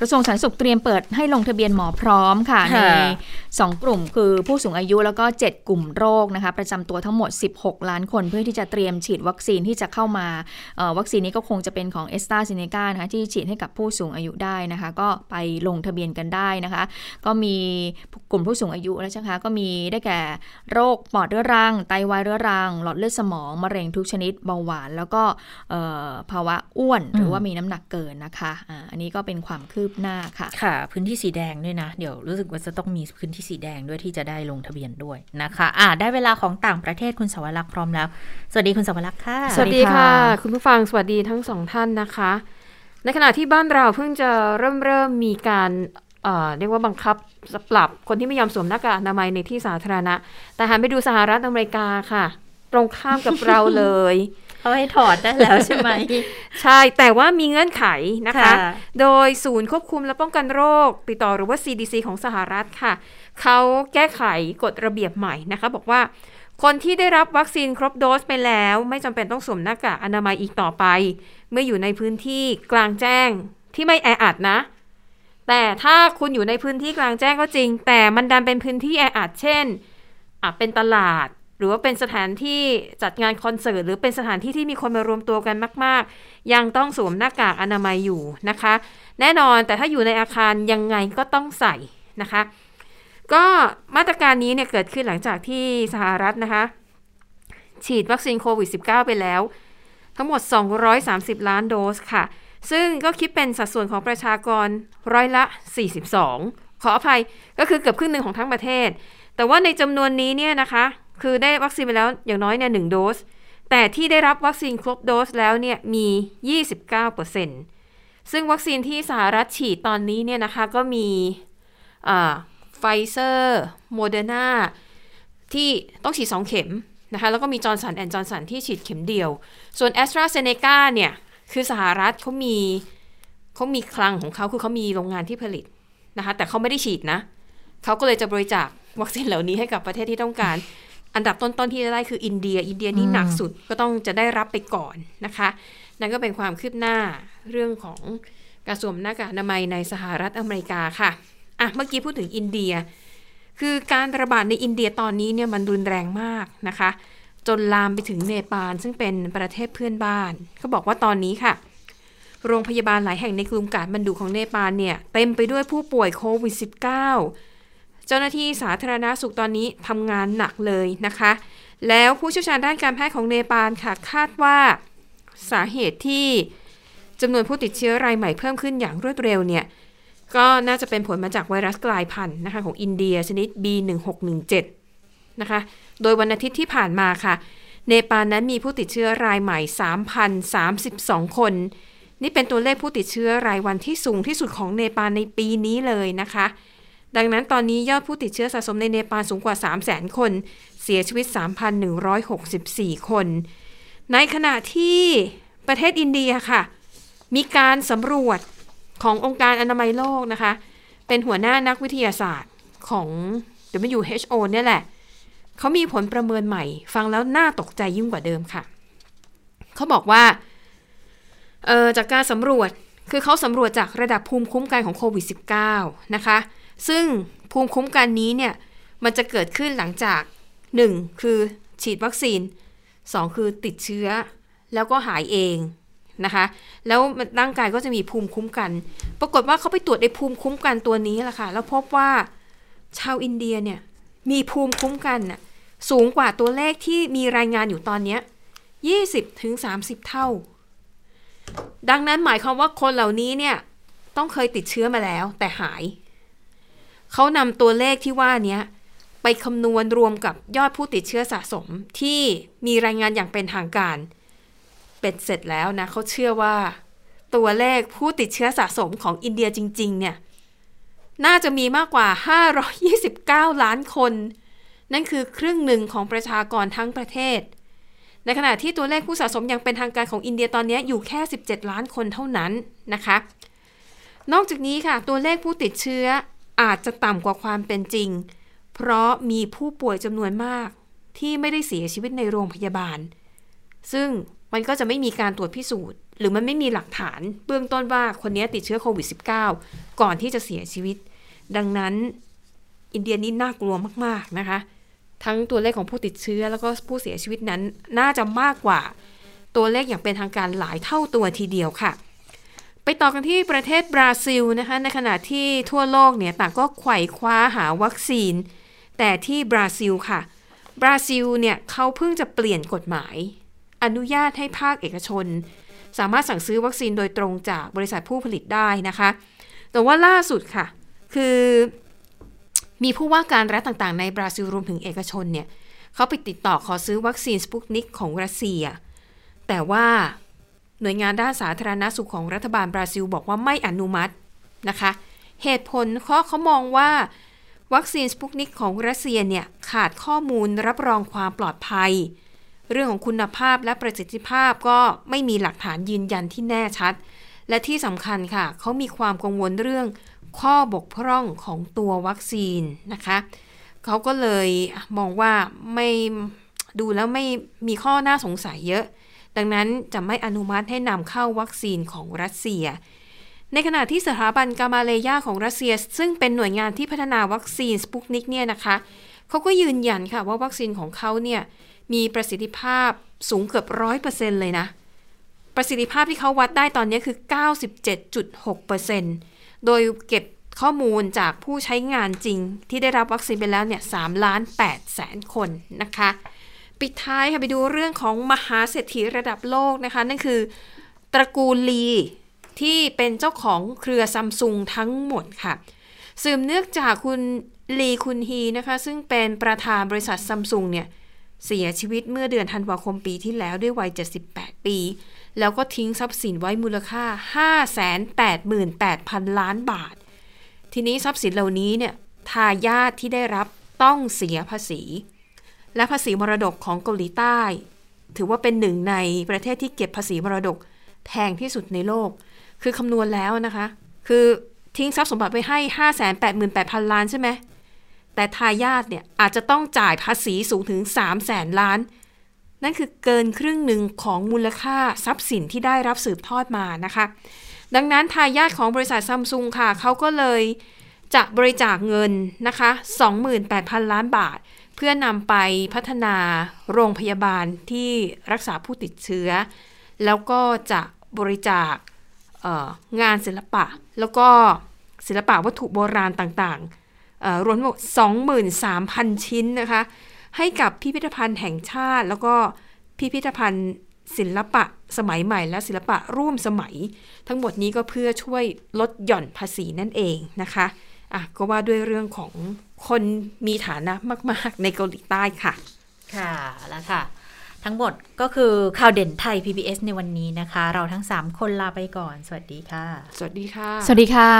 กระทรวงสาธารณสุขเตรียมเปิดให้ลงทะเบียนหมอพร้อมค่ะใน 2 กลุ่มคือผู้สูงอายุแล้วก็ 7 กลุ่มโรคนะคะประจำตัวทั้งหมด 16 ล้านคน เพื่อที่จะเตรียมฉีดวัคซีนที่จะเข้ามาวัคซีนนี้ก็คงจะเป็นของเอสตราซิเนกานะคะที่ฉีดให้กับผู้สูงอายุได้นะคะ ก็ไปลงทะเบียนกันได้นะคะ ก็มีกลุ่มผู้สูงอายุแล้วใช่ไหมคะก็มีได้แก่โรคปอดเรื้อรังไตวายเรื้อรังหลอดเลือดสมอง มะเร็งทุกชนิดเบาหวาน แล้วก็ภาวะอ้วนหรือว่ามีน้ำหนักเกินนะคะอันนี้ก็เป็นความคืบหน้าค่ะ ค่ะ พื้นที่สีแดงด้วยนะ เดี๋ยวรู้สึกว่าจะต้องมีพื้นที่สีแดงด้วยที่จะได้ลงทะเบียนด้วยนะคะอ่าได้เวลาของต่างประเทศคุณสวรักษ์พร้อมแล้ว สวัสดีคุณสวรักษ์ค่ะ สวัสดีค่ะ คุณผู้ฟังสวัสดีทั้งสองท่านนะคะ ในขณะที่บ้านเราเพิ่งจะเริ่มเริ่มมีการเรียกว่าบังคับปรับคนที่ไม่ยอมสวมหน้ากากอนามัยในที่สาธารณะ แต่หันไปดูสหรัฐอเมริกาค่ะ ตรงข้ามกับเราเลยเขาให้ถอดได้แล้วใช่ไหม ใช่แต่ว่ามีเงื่อนไขนะคะ โดยศูนย์ควบคุมและป้องกันโรค ติดต่อหรือว่า CDC ของสหรัฐค่ะ เขาแก้ไขกฎระเบียบใหม่นะคะ บอกว่าคนที่ได้รับวัคซีนครบโดสไปแล้ว ไม่จำเป็นต้องสวมหน้ากากอนามัยอีกต่อไป เมื่ออยู่ในพื้นที่กลางแจ้งที่ไม่แออัดนะ แต่ถ้าคุณอยู่ในพื้นที่กลางแจ้งก็จริง แต่มันดันเป็นพื้นที่แออัดเช่นอะเป็นตลาด หรือว่าเป็นสถานที่จัดงานคอนเสิร์ตหรือเป็นสถานที่ที่มีคนมารวมตัวกันมาก ๆ ยังต้องสวมหน้ากากอนามัยอยู่นะคะ แน่นอนแต่ถ้าอยู่ในอาคารยังไงก็ต้องใส่นะคะ ก็มาตรการนี้เนี่ยเกิดขึ้นหลังจากที่สหรัฐนะคะ ฉีดวัคซีนโควิด -19 ไปแล้ว ทั้งหมด 230 ล้านโดสค่ะ ซึ่งก็คิดเป็นสัดส่วนของประชากรร้อยละ 42 ขออภัยก็คือเกือบครึ่งหนึ่งของทั้งประเทศ แต่ว่าในจำนวนนี้เนี่ยนะคะ คือได้วัคซีนไปแล้วอย่างน้อยเนี่ยหนึ่งโดส แต่ที่ได้รับวัคซีนครบโดสแล้วเนี่ยมี 29%ซึ่งวัคซีนที่สหรัฐฉีดตอนนี้เนี่ยนะคะก็มีไฟเซอร์โมเดอร์นาที่ต้องฉีด 2 เข็มนะคะแล้วก็มีจอร์นสันแอนด์จอร์นสันที่ฉีดเข็มเดียว ส่วนแอสตราเซเนกาเนี่ยคือสหรัฐเขามีเขามีคลังของเขาคือเขามีโรงงานที่ผลิตนะคะแต่เขาไม่ได้ฉีดนะเขาก็เลยจะบริจาควัคซีนเหล่านี้ให้กับประเทศที่ต้องการ อันดับต้นๆที่จะได้คืออินเดีย อินเดียนี่หนักสุดก็ต้องจะได้รับไปก่อนนะคะ นั่นก็เป็นความคืบหน้าเรื่องของกระทรวงหน้ากากอนามัยในสหรัฐอเมริกาค่ะอะเมื่อกี้พูดถึงอินเดีย คือการระบาดในอินเดียตอนนี้เนี่ยมันรุนแรงมากนะคะ จนลามไปถึงเนปาลซึ่งเป็นประเทศเพื่อนบ้านเขาบอกว่าตอนนี้ค่ะ โรงพยาบาลหลายแห่งในกรุงกาดมันดูของเนปาลเนี่ยเต็มไปด้วยผู้ป่วยโควิด -19 เจ้าหน้าที่สาธารณาสุขตอนนี้ทำงานหนักเลยนะคะ แล้วผู้เชี่ยวชาญด้านการแพทย์ของเนปาลค่ะคาดว่าสาเหตุที่จำนวนผู้ติดเชื้อรายใหม่เพิ่มขึ้นอย่างรวดเร็วเนี่ยก็น่าจะเป็นผลมาจากไวรัสกลายพันธุ์นะคะของอินเดียชนิด B1617 นะคะ โดยวันอาทิตย์ที่ผ่านมาค่ะ เนปาลนั้นมีผู้ติดเชื้อรายใหม่ 3,032 คน นี่เป็นตัวเลขผู้ติดเชื้อรายวันที่สูงที่สุดของเนปาลในปีนี้เลยนะคะ ดังนั้นตอนนี้ยอดผู้ติดเชื้อสะสมในเนปาลสูงกว่า 300,000 คน เสียชีวิต 3,164 คน ในขณะที่ประเทศอินเดียค่ะ มีการสำรวจขององค์การอนามัยโลกนะคะ เป็นหัวหน้านักวิทยาศาสตร์ของ WHO เนี่ยแหละ เขามีผลประเมินใหม่ ฟังแล้วน่าตกใจยิ่งกว่าเดิมค่ะ เขาบอกว่าจากการสำรวจคือเขาสำรวจจากระดับภูมิคุ้มกันของโควิด -19 นะคะ ซึ่งภูมิคุ้มกันนี้เนี่ยมันจะเกิดขึ้นหลังจาก 1. คือฉีดวัคซีน 2. คือติดเชื้อ แล้วก็หายเองนะคะ แล้วร่างกายก็จะมีภูมิคุ้มกัน ปรากฏว่าเขาไปตรวจในภูมิคุ้มกันตัวนี้แหละค่ะ แล้วพบว่าชาวอินเดียเนี่ยมีภูมิคุ้มกันน่ะสูงกว่าตัวเลขที่มีรายงานอยู่ตอนนี้20ถึง30 เท่า ดังนั้นหมายความว่าคนเหล่านี้เนี่ยต้องเคยติดเชื้อมาแล้วแต่หาย เขานำตัวเลขที่ว่านี้ไปคำนวณรวมกับยอดผู้ติดเชื้อสะสมที่มีรายงานอย่างเป็นทางการ เป็ดเสร็จแล้วนะเขาเชื่อว่า ตัวเลขผู้ติดเชื้อสะสมของอินเดียจริง ๆ เนี่ย น่าจะมีมากกว่า 529 ล้านคน นั่นคือครึ่งหนึ่งของประชากรทั้งประเทศ ในขณะที่ตัวเลขผู้สะสมอย่างเป็นทางการของอินเดียตอนนี้อยู่แค่ 17 ล้านคนเท่านั้นนะคะ นอกจากนี้ค่ะ ตัวเลขผู้ติดเชื้อ อาจจะต่ำกว่าความเป็นจริง เพราะมีผู้ป่วยจำนวนมากที่ไม่ได้เสียชีวิตในโรงพยาบาล ซึ่งมันก็จะไม่มีการตรวจพิสูจน์ หรือมันไม่มีหลักฐาน เบื้องต้นว่าคนนี้ติดเชื้อโควิด -19 ก่อนที่จะเสียชีวิต ดังนั้นอินเดียนี่น่ากลัวมาก ๆ นะคะ ทั้งตัวเลขของผู้ติดเชื้อแล้วก็ผู้เสียชีวิตนั้นน่าจะมากกว่า ตัวเลขอย่างเป็นทางการหลายเท่าตัวทีเดียวค่ะ ต่อกันที่ประเทศบราซิลนะคะ ในขณะที่ทั่วโลกเนี่ยต่างก็ไขว่คว้าหาวัคซีน แต่ที่บราซิลค่ะ บราซิลเนี่ยเขาเพิ่งจะเปลี่ยนกฎหมาย อนุญาตให้ภาคเอกชน สามารถสั่งซื้อวัคซีนโดยตรงจากบริษัทผู้ผลิตได้นะคะ แต่ว่าล่าสุดค่ะ คือมีผู้ว่าการรัฐต่างๆ ในบราซิลรวมถึงเอกชนเนี่ยเขาไปติดต่อขอซื้อวัคซีนสปุตนิกของรัสเซีย แต่ว่า หน่วยงานด้านสาธารณาสุขของรัฐบาลบราซิล บอกว่าไม่อนุมัตินะคะ เหตุผลเขาเขามองว่า วัคซีนสปุตนิกของรัสเซียเนี่ยขาดข้อมูลรับรองความปลอดภัย เรื่องของคุณภาพและประสิทธิภาพก็ไม่มีหลักฐานยืนยันที่แน่ชัด และที่สำคัญค่ะเขามีความกังวลเรื่องข้อบกพร่องของตัววัคซีนนะคะเขาก็เลยมองว่าไม่ดูแล้วไม่มีข้อน่าสงสัยเยอะ ดังนั้นจะไม่อนุมัติให้นำเข้าวัคซีนของรัสเซีย ในขณะที่สถาบันกามาเลยาของรัสเซีย ซึ่งเป็นหน่วยงานที่พัฒนาวัคซีนสปุกนิกเนี่ยนะคะเขาก็ยืนยันค่ะว่าวัคซีนของเขาเนี่ยมีประสิทธิภาพสูงเกือบร้อยเปอร์เซ็นเลยนะ ประสิทธิภาพที่เขาวัดได้ตอนนี้คือ 97.6%โดยเก็บข้อมูลจากผู้ใช้งานจริงที่ได้รับวัคซีนไปแล้วเนี่ย3ล้าน8แสนคนนะคะ ปิดท้ายค่ะไปดูเรื่องของมหาเศรษฐีระดับโลกนะคะ นั่นคือ ตระกูลลีที่เป็นเจ้าของเครือซัมซุงทั้งหมดค่ะ สืบเนื่องจากคุณลีคุณฮีนะคะ ซึ่งเป็นประธานบริษัทซัมซุงเนี่ย เสียชีวิตเมื่อเดือนธันวาคมปีที่แล้วด้วยวัย 78 ปี แล้วก็ทิ้งทรัพย์สินไว้มูลค่า 588,000 ล้านบาท ทีนี้ทรัพย์สินเหล่านี้เนี่ยทายาทที่ได้รับต้องเสียภาษี และภาษีมรดกของเกาหลีใต้ ถือว่าเป็นหนึ่งในประเทศที่เก็บภาษีมรดกแพงที่สุดในโลก คือคำนวณแล้วนะคะ คือทิ้งทรัพย์สมบัติไปให้ 588,000 ล้านใช่ไหม แต่ทายาทเนี่ยอาจจะต้องจ่ายภาษีสูงถึง 3 0 0แสนล้าน นั่นคือเกินครึ่งหนึ่งของมูลค่าทรัพย์สินที่ได้รับสืบทอดมานะคะ ดังนั้นทายาทของบริษัทซัมซุงค่ะ เขาก็เลยจะบริจาคเงินนะคะ 28,000 ล้านบาท พื่อนำไปพัฒนาโรงพยาบาลที่รักษาผู้ติดเชื้อ แล้วก็จะบริจาคงานศิลปะ แล้วก็ศิลปะวัตถุโบราณต่างๆรวมทั้งหมด23,000 ชิ้นนะคะ ให้กับพิพิธภัณฑ์แห่งชาติ แล้วก็พิพิธภัณฑ์ศิลปะสมัยใหม่ และศิลปะร่วมสมัย ทั้งหมดนี้ก็เพื่อช่วยลดหย่อนภาษีนั่นเองนะคะ อะก็ว่าด้วยเรื่องของคนมีฐานะมาก ๆ ในเกาหลีใต้ค่ะ ค่ะแล้วค่ะ ทั้งหมดก็คือข่าวเด่นไทย PBS ในวันนี้นะคะ เราทั้ง 3 คนลาไปก่อน สวัสดีค่ะ สวัสดีค่ะ สวัสดีค่ะ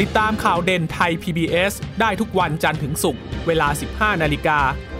ติดตามข่าวเด่นไทย PBS ได้ทุกวันจันทร์ถึงศุกร์ เวลา 15 นาฬิกา